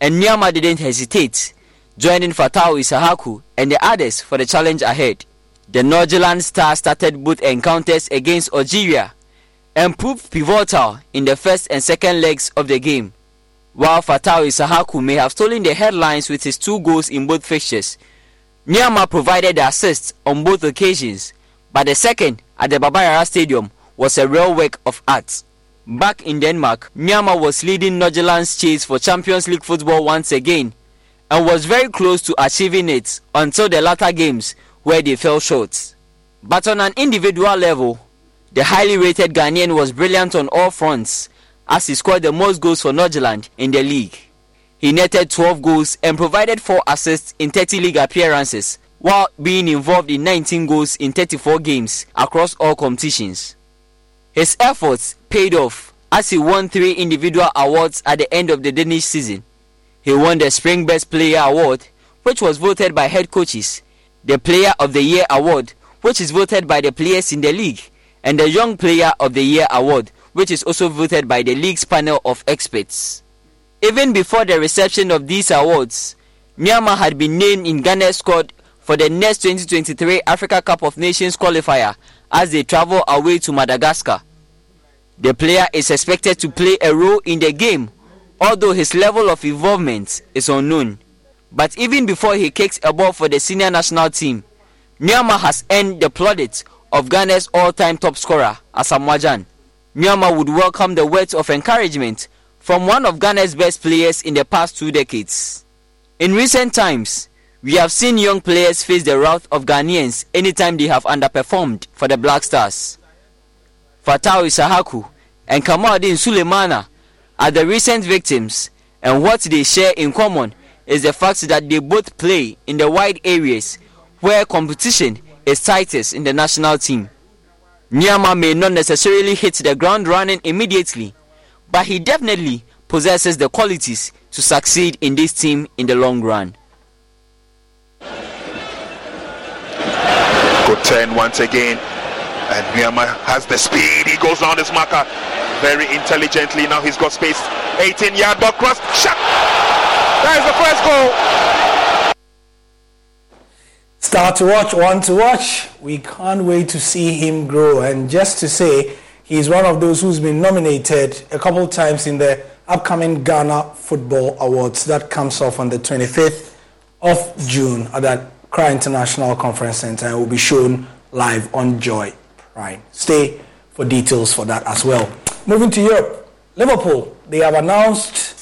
and Nuamah didn't hesitate, joining Fatawu Issahaku and the others for the challenge ahead. The Nordsjælland star started both encounters against Algeria and proved pivotal in the first and second legs of the game. While Fatawu Issahaku may have stolen the headlines with his two goals in both fixtures, Nuamah provided the assist on both occasions, but the second at the Baba Yara Stadium was a real work of art. Back in Denmark, Nuamah was leading Nordsjælland's chase for Champions League football once again and was very close to achieving it until the latter games where they fell short. But on an individual level, the highly rated Ghanaian was brilliant on all fronts as he scored the most goals for Nordsjælland in the league. He netted 12 goals and provided 4 assists in 30 league appearances, while being involved in 19 goals in 34 games across all competitions. His efforts paid off as he won 3 individual awards at the end of the Danish season. He won the Spring Best Player Award, which was voted by head coaches, the Player of the Year Award, which is voted by the players in the league, and the Young Player of the Year Award, which is also voted by the league's panel of experts. Even before the reception of these awards, Nuamah had been named in Ghana's squad for the next 2023 Africa Cup of Nations qualifier as they travel away to Madagascar. The player is expected to play a role in the game, although his level of involvement is unknown. But even before he kicks a ball for the senior national team, Nuamah has earned the plaudits of Ghana's all-time top scorer, Asamoah Gyan. Nuamah would welcome the words of encouragement from one of Ghana's best players in the past two decades. In recent times, we have seen young players face the wrath of Ghanaians anytime they have underperformed for the Black Stars. Fatawu Issahaku and Kamaldeen Sulemana are the recent victims, and what they share in common is the fact that they both play in the wide areas where competition is tightest in the national team. Nuamah may not necessarily hit the ground running immediately, but he definitely possesses the qualities to succeed in this team in the long run. Good turn once again. And Nuamah has the speed. He goes on his marker very intelligently. Now he's got space. 18 yard ball cross. Shot. That is the first goal. Start to watch, one to watch. We can't wait to see him grow. And just to say, He's one of those who's been nominated a couple times in the upcoming Ghana Football Awards. That comes off on the 25th of June at that Accra International Conference Center and will be shown live on Joy Prime. Stay for details for that as well. Moving to Europe, Liverpool, they have announced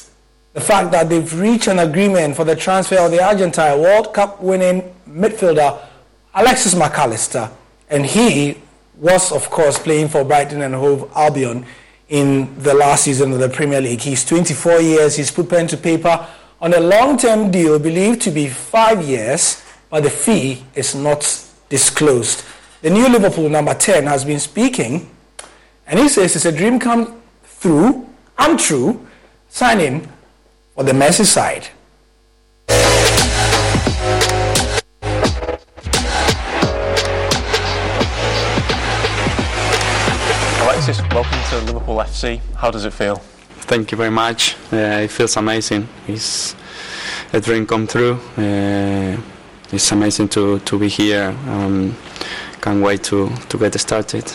the fact that they've reached an agreement for the transfer of the Argentine World Cup winning midfielder Alexis Mac Allister. And he was, of course, playing for Brighton and Hove Albion in the last season of the Premier League. He's 24 years. He's put pen to paper on a long-term deal believed to be five years, but the fee is not disclosed. The new Liverpool number 10 has been speaking, and he says it's a dream come through, untrue, signing for the Merseyside. Alexis, welcome to Liverpool FC. How does it feel? Thank you very much. Uh, it feels amazing. It's a dream come true. Uh, it's amazing to, to be here. Um, can't wait to, to get started.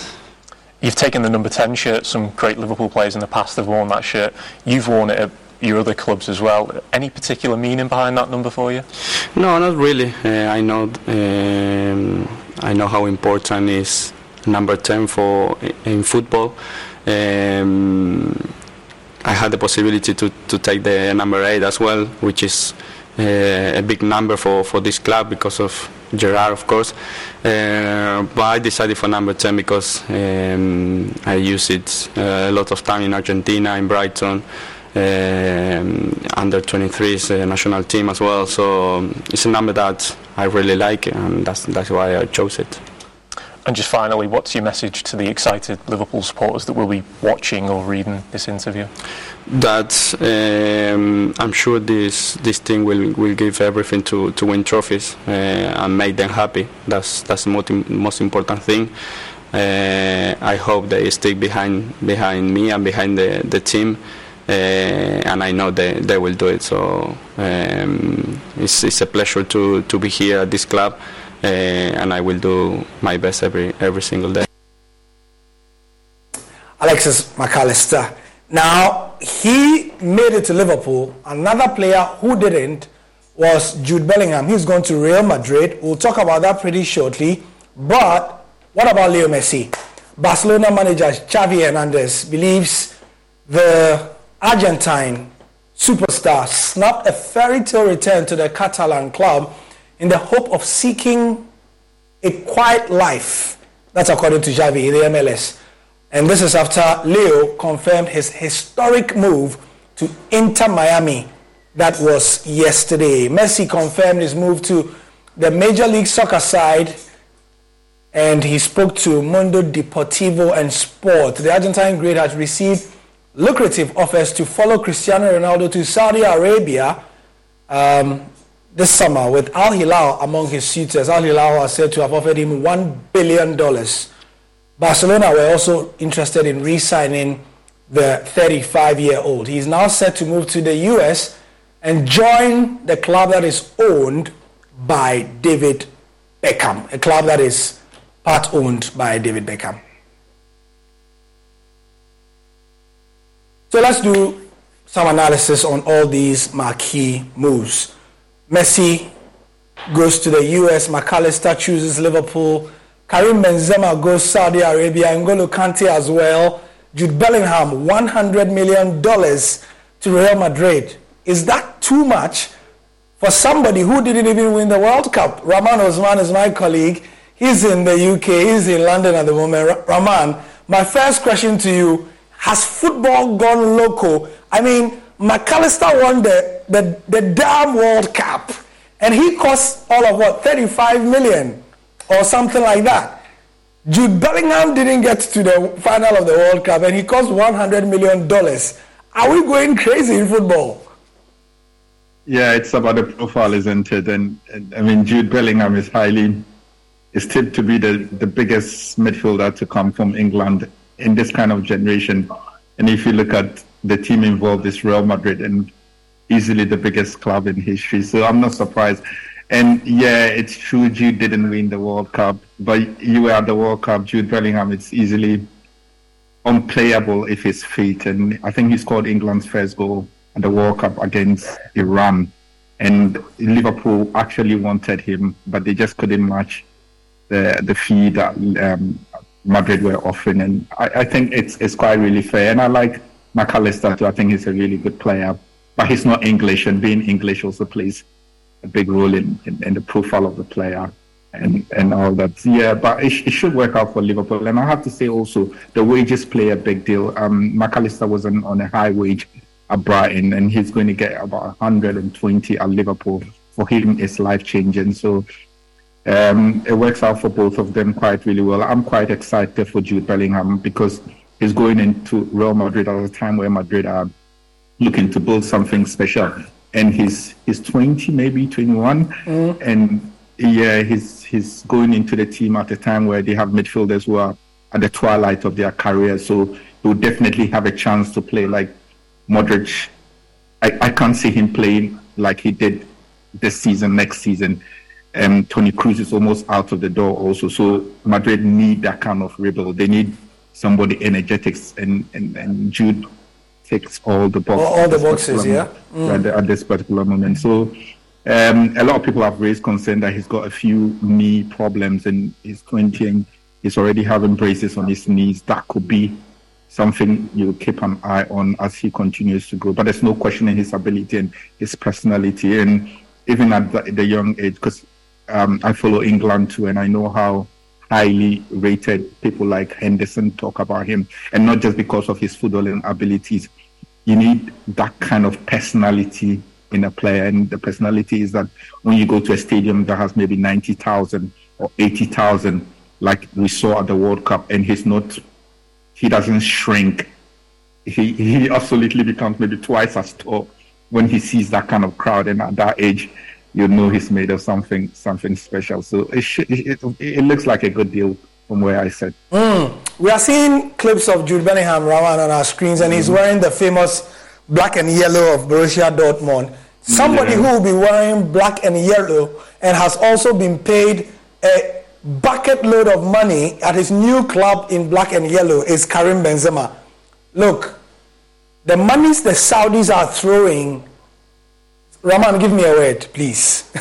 You've taken the number 10 shirt. Some great Liverpool players in the past have worn that shirt. You've worn it at your other clubs as well. Any particular meaning behind that number for you? No, not really. Uh, I know um, I know how important is number 10 for in football. Um, I had the possibility to, to take the number 8 as well, which is uh, a big number for, for this club because of Gerrard, of course. Uh, but I decided for number 10 because um, I use it uh, a lot of time in Argentina, in Brighton, under 23s national team as well. So um, it's a number that I really like, and that's, that's why I chose it. And just finally, what's your message to the excited Liverpool supporters that will be watching or reading this interview? That um, I'm sure this this team will, will give everything to, to win trophies uh, and make them happy. That's that's the most, most important thing. Uh, I hope they stick behind behind me and behind the, the team. Uh, and I know they, they will do it. So um, it's, it's a pleasure to, to be here at this club. Uh, and I will do my best every every single day. Alexis Mac Allister. Now he made it to Liverpool. Another player who didn't was Jude Bellingham. He's going to Real Madrid. We'll talk about that pretty shortly. But what about Leo Messi? Barcelona manager Xavi Hernandez believes the Argentine superstar snapped a fairy tale return to the Catalan club in the hope of seeking a quiet life. That's according to Xavi in the MLS. And this is after Leo confirmed his historic move to Inter Miami. That was yesterday. Messi confirmed his move to the Major League Soccer side and he spoke to Mundo Deportivo and Sport. The Argentine great has received lucrative offers to follow Cristiano Ronaldo to Saudi Arabia. Um, this summer with Al Hilal among his suitors. Al Hilal are said to have offered him $1 billion. Barcelona were also interested in re signing the 35 year old. He's now set to move to the US and join the club that is owned by David Beckham, a club that is part owned by David Beckham. So let's do some analysis on all these marquee moves. Messi goes to the US. Mac Allister chooses Liverpool. Karim Benzema goes Saudi Arabia. N'Golo Kante as well. Jude Bellingham, $100 million to Real Madrid. Is that too much for somebody who didn't even win the World Cup? Rahman Osman is my colleague. He's in the UK. He's in London at the moment. Rahman, my first question to you, has football gone loco? I mean, Mac Allister won the, the, the damn World Cup, and he cost all of what, 35 million or something like that. Jude Bellingham didn't get to the final of the World Cup, and he cost 100 million dollars. Are we going crazy in football? Yeah, it's about the profile, isn't it? And, and I mean, Jude Bellingham is highly is tipped to be the, the biggest midfielder to come from England in this kind of generation. And if you look at the team involved is Real Madrid and easily the biggest club in history. So I'm not surprised. And yeah, it's true Jude didn't win the World Cup, but you were at the World Cup, Jude Bellingham, it's easily unplayable if he's fit. And I think he scored England's first goal at the World Cup against Iran. And Liverpool actually wanted him, but they just couldn't match the the fee that um, Madrid were offering. And I, I think it's it's quite really fair. And I like Mac Allister too. I think he's a really good player, but he's not English, and being English also plays a big role in, in, in the profile of the player and and all that. Yeah, but it, it, should work out for Liverpool. And I have to say also the wages play a big deal. Um, Mac Allister was on, on a high wage at Brighton, and he's going to get about 120 at Liverpool. For him, it's life changing. So um, it works out for both of them quite really well. I'm quite excited for Jude Bellingham because he's going into Real Madrid at a time where Madrid are looking to build something special. And he's he's 20, maybe 21, mm. and yeah, he's he's going into the team at a time where they have midfielders who are at the twilight of their career. So he will definitely have a chance to play like Modric. I, I can't see him playing like he did this season, next season um, Toni Kroos is almost out of the door also. So Madrid need that kind of rebel. They need somebody energetic, and, and, and Jude ticks all the boxes. All, all the boxes, yeah. Mm. At, the, at, this particular moment. So um, a lot of people have raised concern that he's got a few knee problems and he's 20 and he's already having braces on his knees. That could be something you keep an eye on as he continues to grow. But there's no questioning his ability and his personality. And even at the, the young age, because um, I follow England too, and I know how highly rated people like Henderson talk about him, and not just because of his footballing abilities. You need that kind of personality in a player, and the personality is that when you go to a stadium that has maybe ninety thousand or eighty thousand, like we saw at the World Cup, and he's not, he doesn't shrink. He he absolutely becomes maybe twice as tall when he sees that kind of crowd, and at that age you know he's made of something something special. So it, it, it looks like a good deal from where I said. Mm. We are seeing clips of Jude Bellingham around on our screens, and he's mm. wearing the famous black and yellow of Borussia Dortmund. Somebody yeah. who will be wearing black and yellow and has also been paid a bucket load of money at his new club in black and yellow is Karim Benzema. Look, the monies the Saudis are throwing Rahman, give me a word, please.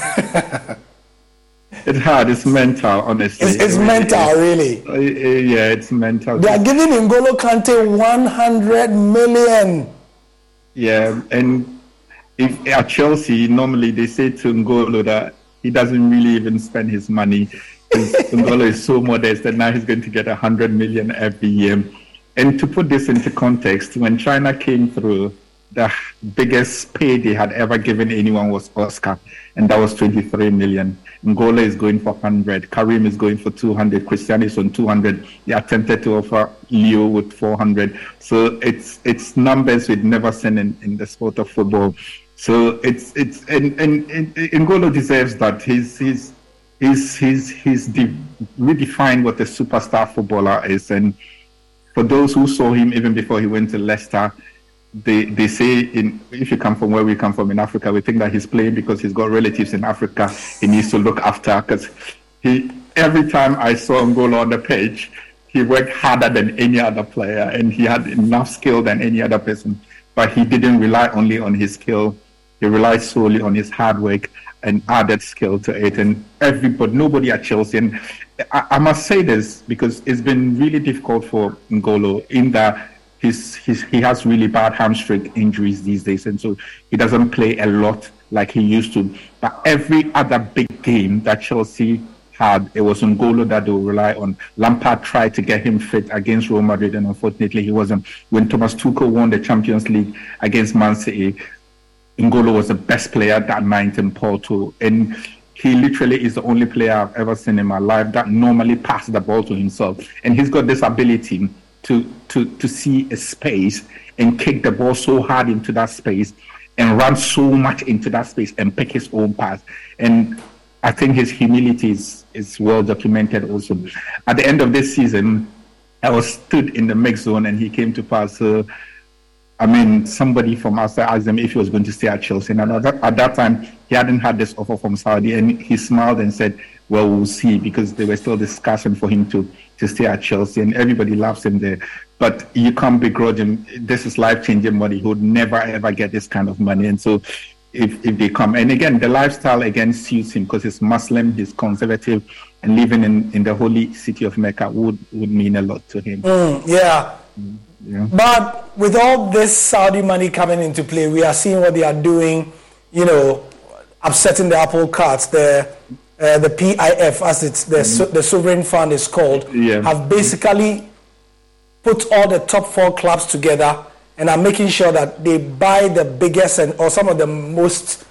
it's hard. It's mental, honestly. It's, it's mental, really. Uh, yeah, it's mental. They are giving N'Golo Kante 100 million. Yeah, and if at Chelsea, normally they say to N'Golo that he doesn't really even spend his money. N'Golo is so modest that now he's going to get 100 million every year. And to put this into context, when China came through, the biggest pay they had ever given anyone was Oscar, and that was 23 million. N'Golo is going for 100. Karim is going for 200. Christian is on 200. They attempted to offer Leo with 400. So it's it's numbers we'd never seen in, in the sport of football. So it's it's and and, and N'Golo deserves that. He's he's he's he's he's de- redefined what a superstar footballer is, and for those who saw him even before he went to Leicester they they say in if you come from where we come from in Africa, we think that he's playing because he's got relatives in Africa he needs to look after. Because he every time I saw N'Golo on the page, he worked harder than any other player and he had enough skill than any other person. But he didn't rely only on his skill; he relied solely on his hard work and added skill to it. And everybody, nobody at Chelsea, and I, I must say this because it's been really difficult for N'Golo in that he's, he's he has really bad hamstring injuries these days, and so he doesn't play a lot like he used to. But every other big game that Chelsea had, it was N'Golo that they would rely on. Lampard tried to get him fit against Real Madrid, and unfortunately he wasn't. When Thomas Tuchel won the Champions League against Man City, N'Golo was the best player that night in Porto, and he literally is the only player I've ever seen in my life that normally passes the ball to himself. And he's got this ability to, to, to see a space and kick the ball so hard into that space and run so much into that space and pick his own path. And I think his humility is, is well documented also. At the end of this season, I was stood in the mix zone and he came to pass. So, I mean, somebody from outside asked him if he was going to stay at Chelsea. And at that, at that time, he hadn't had this offer from Saudi. And he smiled and said, Well, we'll see, because they were still discussing for him to to stay at Chelsea, and everybody loves him there. But you can't begrudge him. This is life changing money. He would never ever get this kind of money. And so, if if they come, and again, the lifestyle again suits him because he's Muslim, he's conservative, and living in, in the holy city of Mecca would would mean a lot to him. Mm, yeah. Yeah. But with all this Saudi money coming into play, we are seeing what they are doing, you know, upsetting the apple carts. The uh, the PIF, as it's the, so, the sovereign fund is called, Yeah. have basically put all the top four clubs together and are making sure that they buy the biggest and or some of the most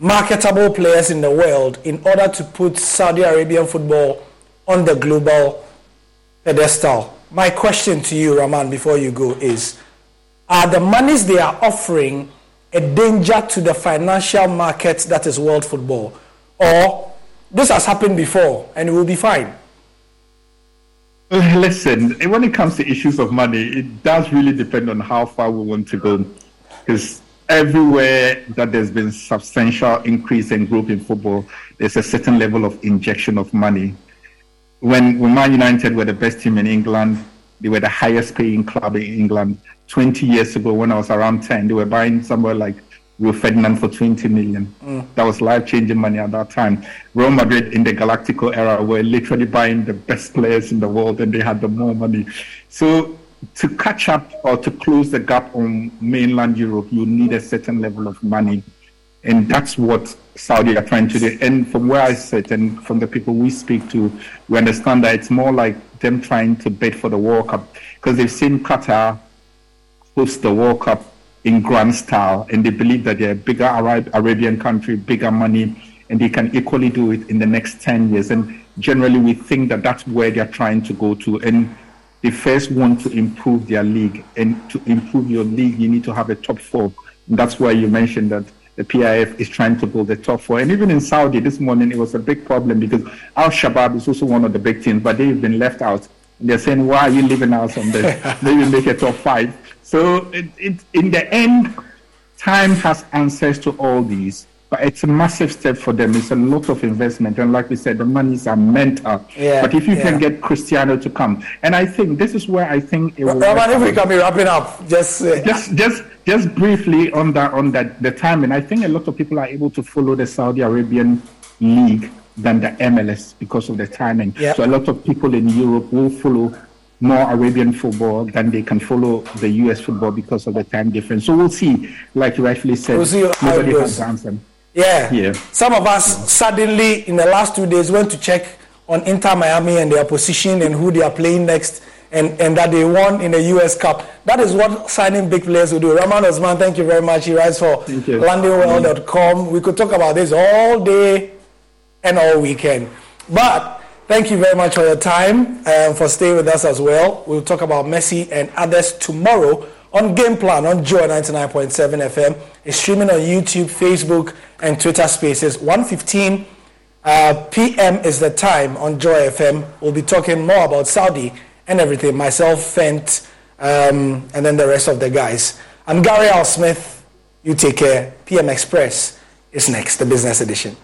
marketable players in the world in order to put Saudi Arabian football on the global pedestal. My question to you, Rahman, before you go is Are the monies they are offering a danger to the financial market that is world football? Or this has happened before and it will be fine? Uh, Listen, when it comes to issues of money, it does really depend on how far we want to go. Because everywhere that there's been substantial increase in group in football, there's a certain level of injection of money. When, when Man United were the best team in England, they were the highest paying club in England. 20 years ago, when I was around 10, they were buying somewhere like Rio Ferdinand for 20 million. Mm. That was life changing money at that time. Real Madrid in the Galactico era were literally buying the best players in the world and they had the more money. So to catch up or to close the gap on mainland Europe, you need a certain level of money. And that's what Saudi are trying to do. And from where I sit and from the people we speak to, we understand that it's more like them trying to bid for the World Cup because they've seen Qatar host the World Cup in grand style, and they believe that they're a bigger Arab, Arabian country, bigger money, and they can equally do it in the next 10 years. And generally, we think that that's where they're trying to go to. And they first want to improve their league. And to improve your league, you need to have a top four. And that's why you mentioned that the PIF is trying to build a top four. And even in Saudi this morning, it was a big problem because Al Shabaab is also one of the big teams, but they've been left out. They're saying, why are you leaving us on this? Maybe make a top five. So it, it, in the end, time has answers to all these, but it's a massive step for them. It's a lot of investment. And like we said, the monies are mental. Yeah, but if you yeah. can get Cristiano to come, and I think this is where I think it will Rahman, if we can be wrapping up, just uh, just just just briefly on that on that the timing. I think a lot of people are able to follow the Saudi Arabian league than the MLS because of the timing. So a lot of people in Europe will follow more Arabian football than they can follow the US football because of the time difference. So we'll see. Like you rightfully said, We'll see nobody has the answer. Yeah. Yeah. Some of us suddenly in the last two days went to check on Inter Miami and their position and who they are playing next and, and that they won in the US Cup. That is what signing big players will do. Rahman Osman, thank you very much. He writes for. LondonWorld.com. We could talk about this all day and all weekend. But thank you very much for your time and for staying with us as well. We'll talk about Messi and others tomorrow on Game Plan on Joy 99.7 FM. It's streaming on YouTube, Facebook, and Twitter Spaces. 1:15 uh, p.m. is the time on Joy FM. We'll be talking more about Saudi and everything. Myself, Fent, um, and then the rest of the guys. I'm Gary Al Smith. You take care. PM Express is next, the business edition.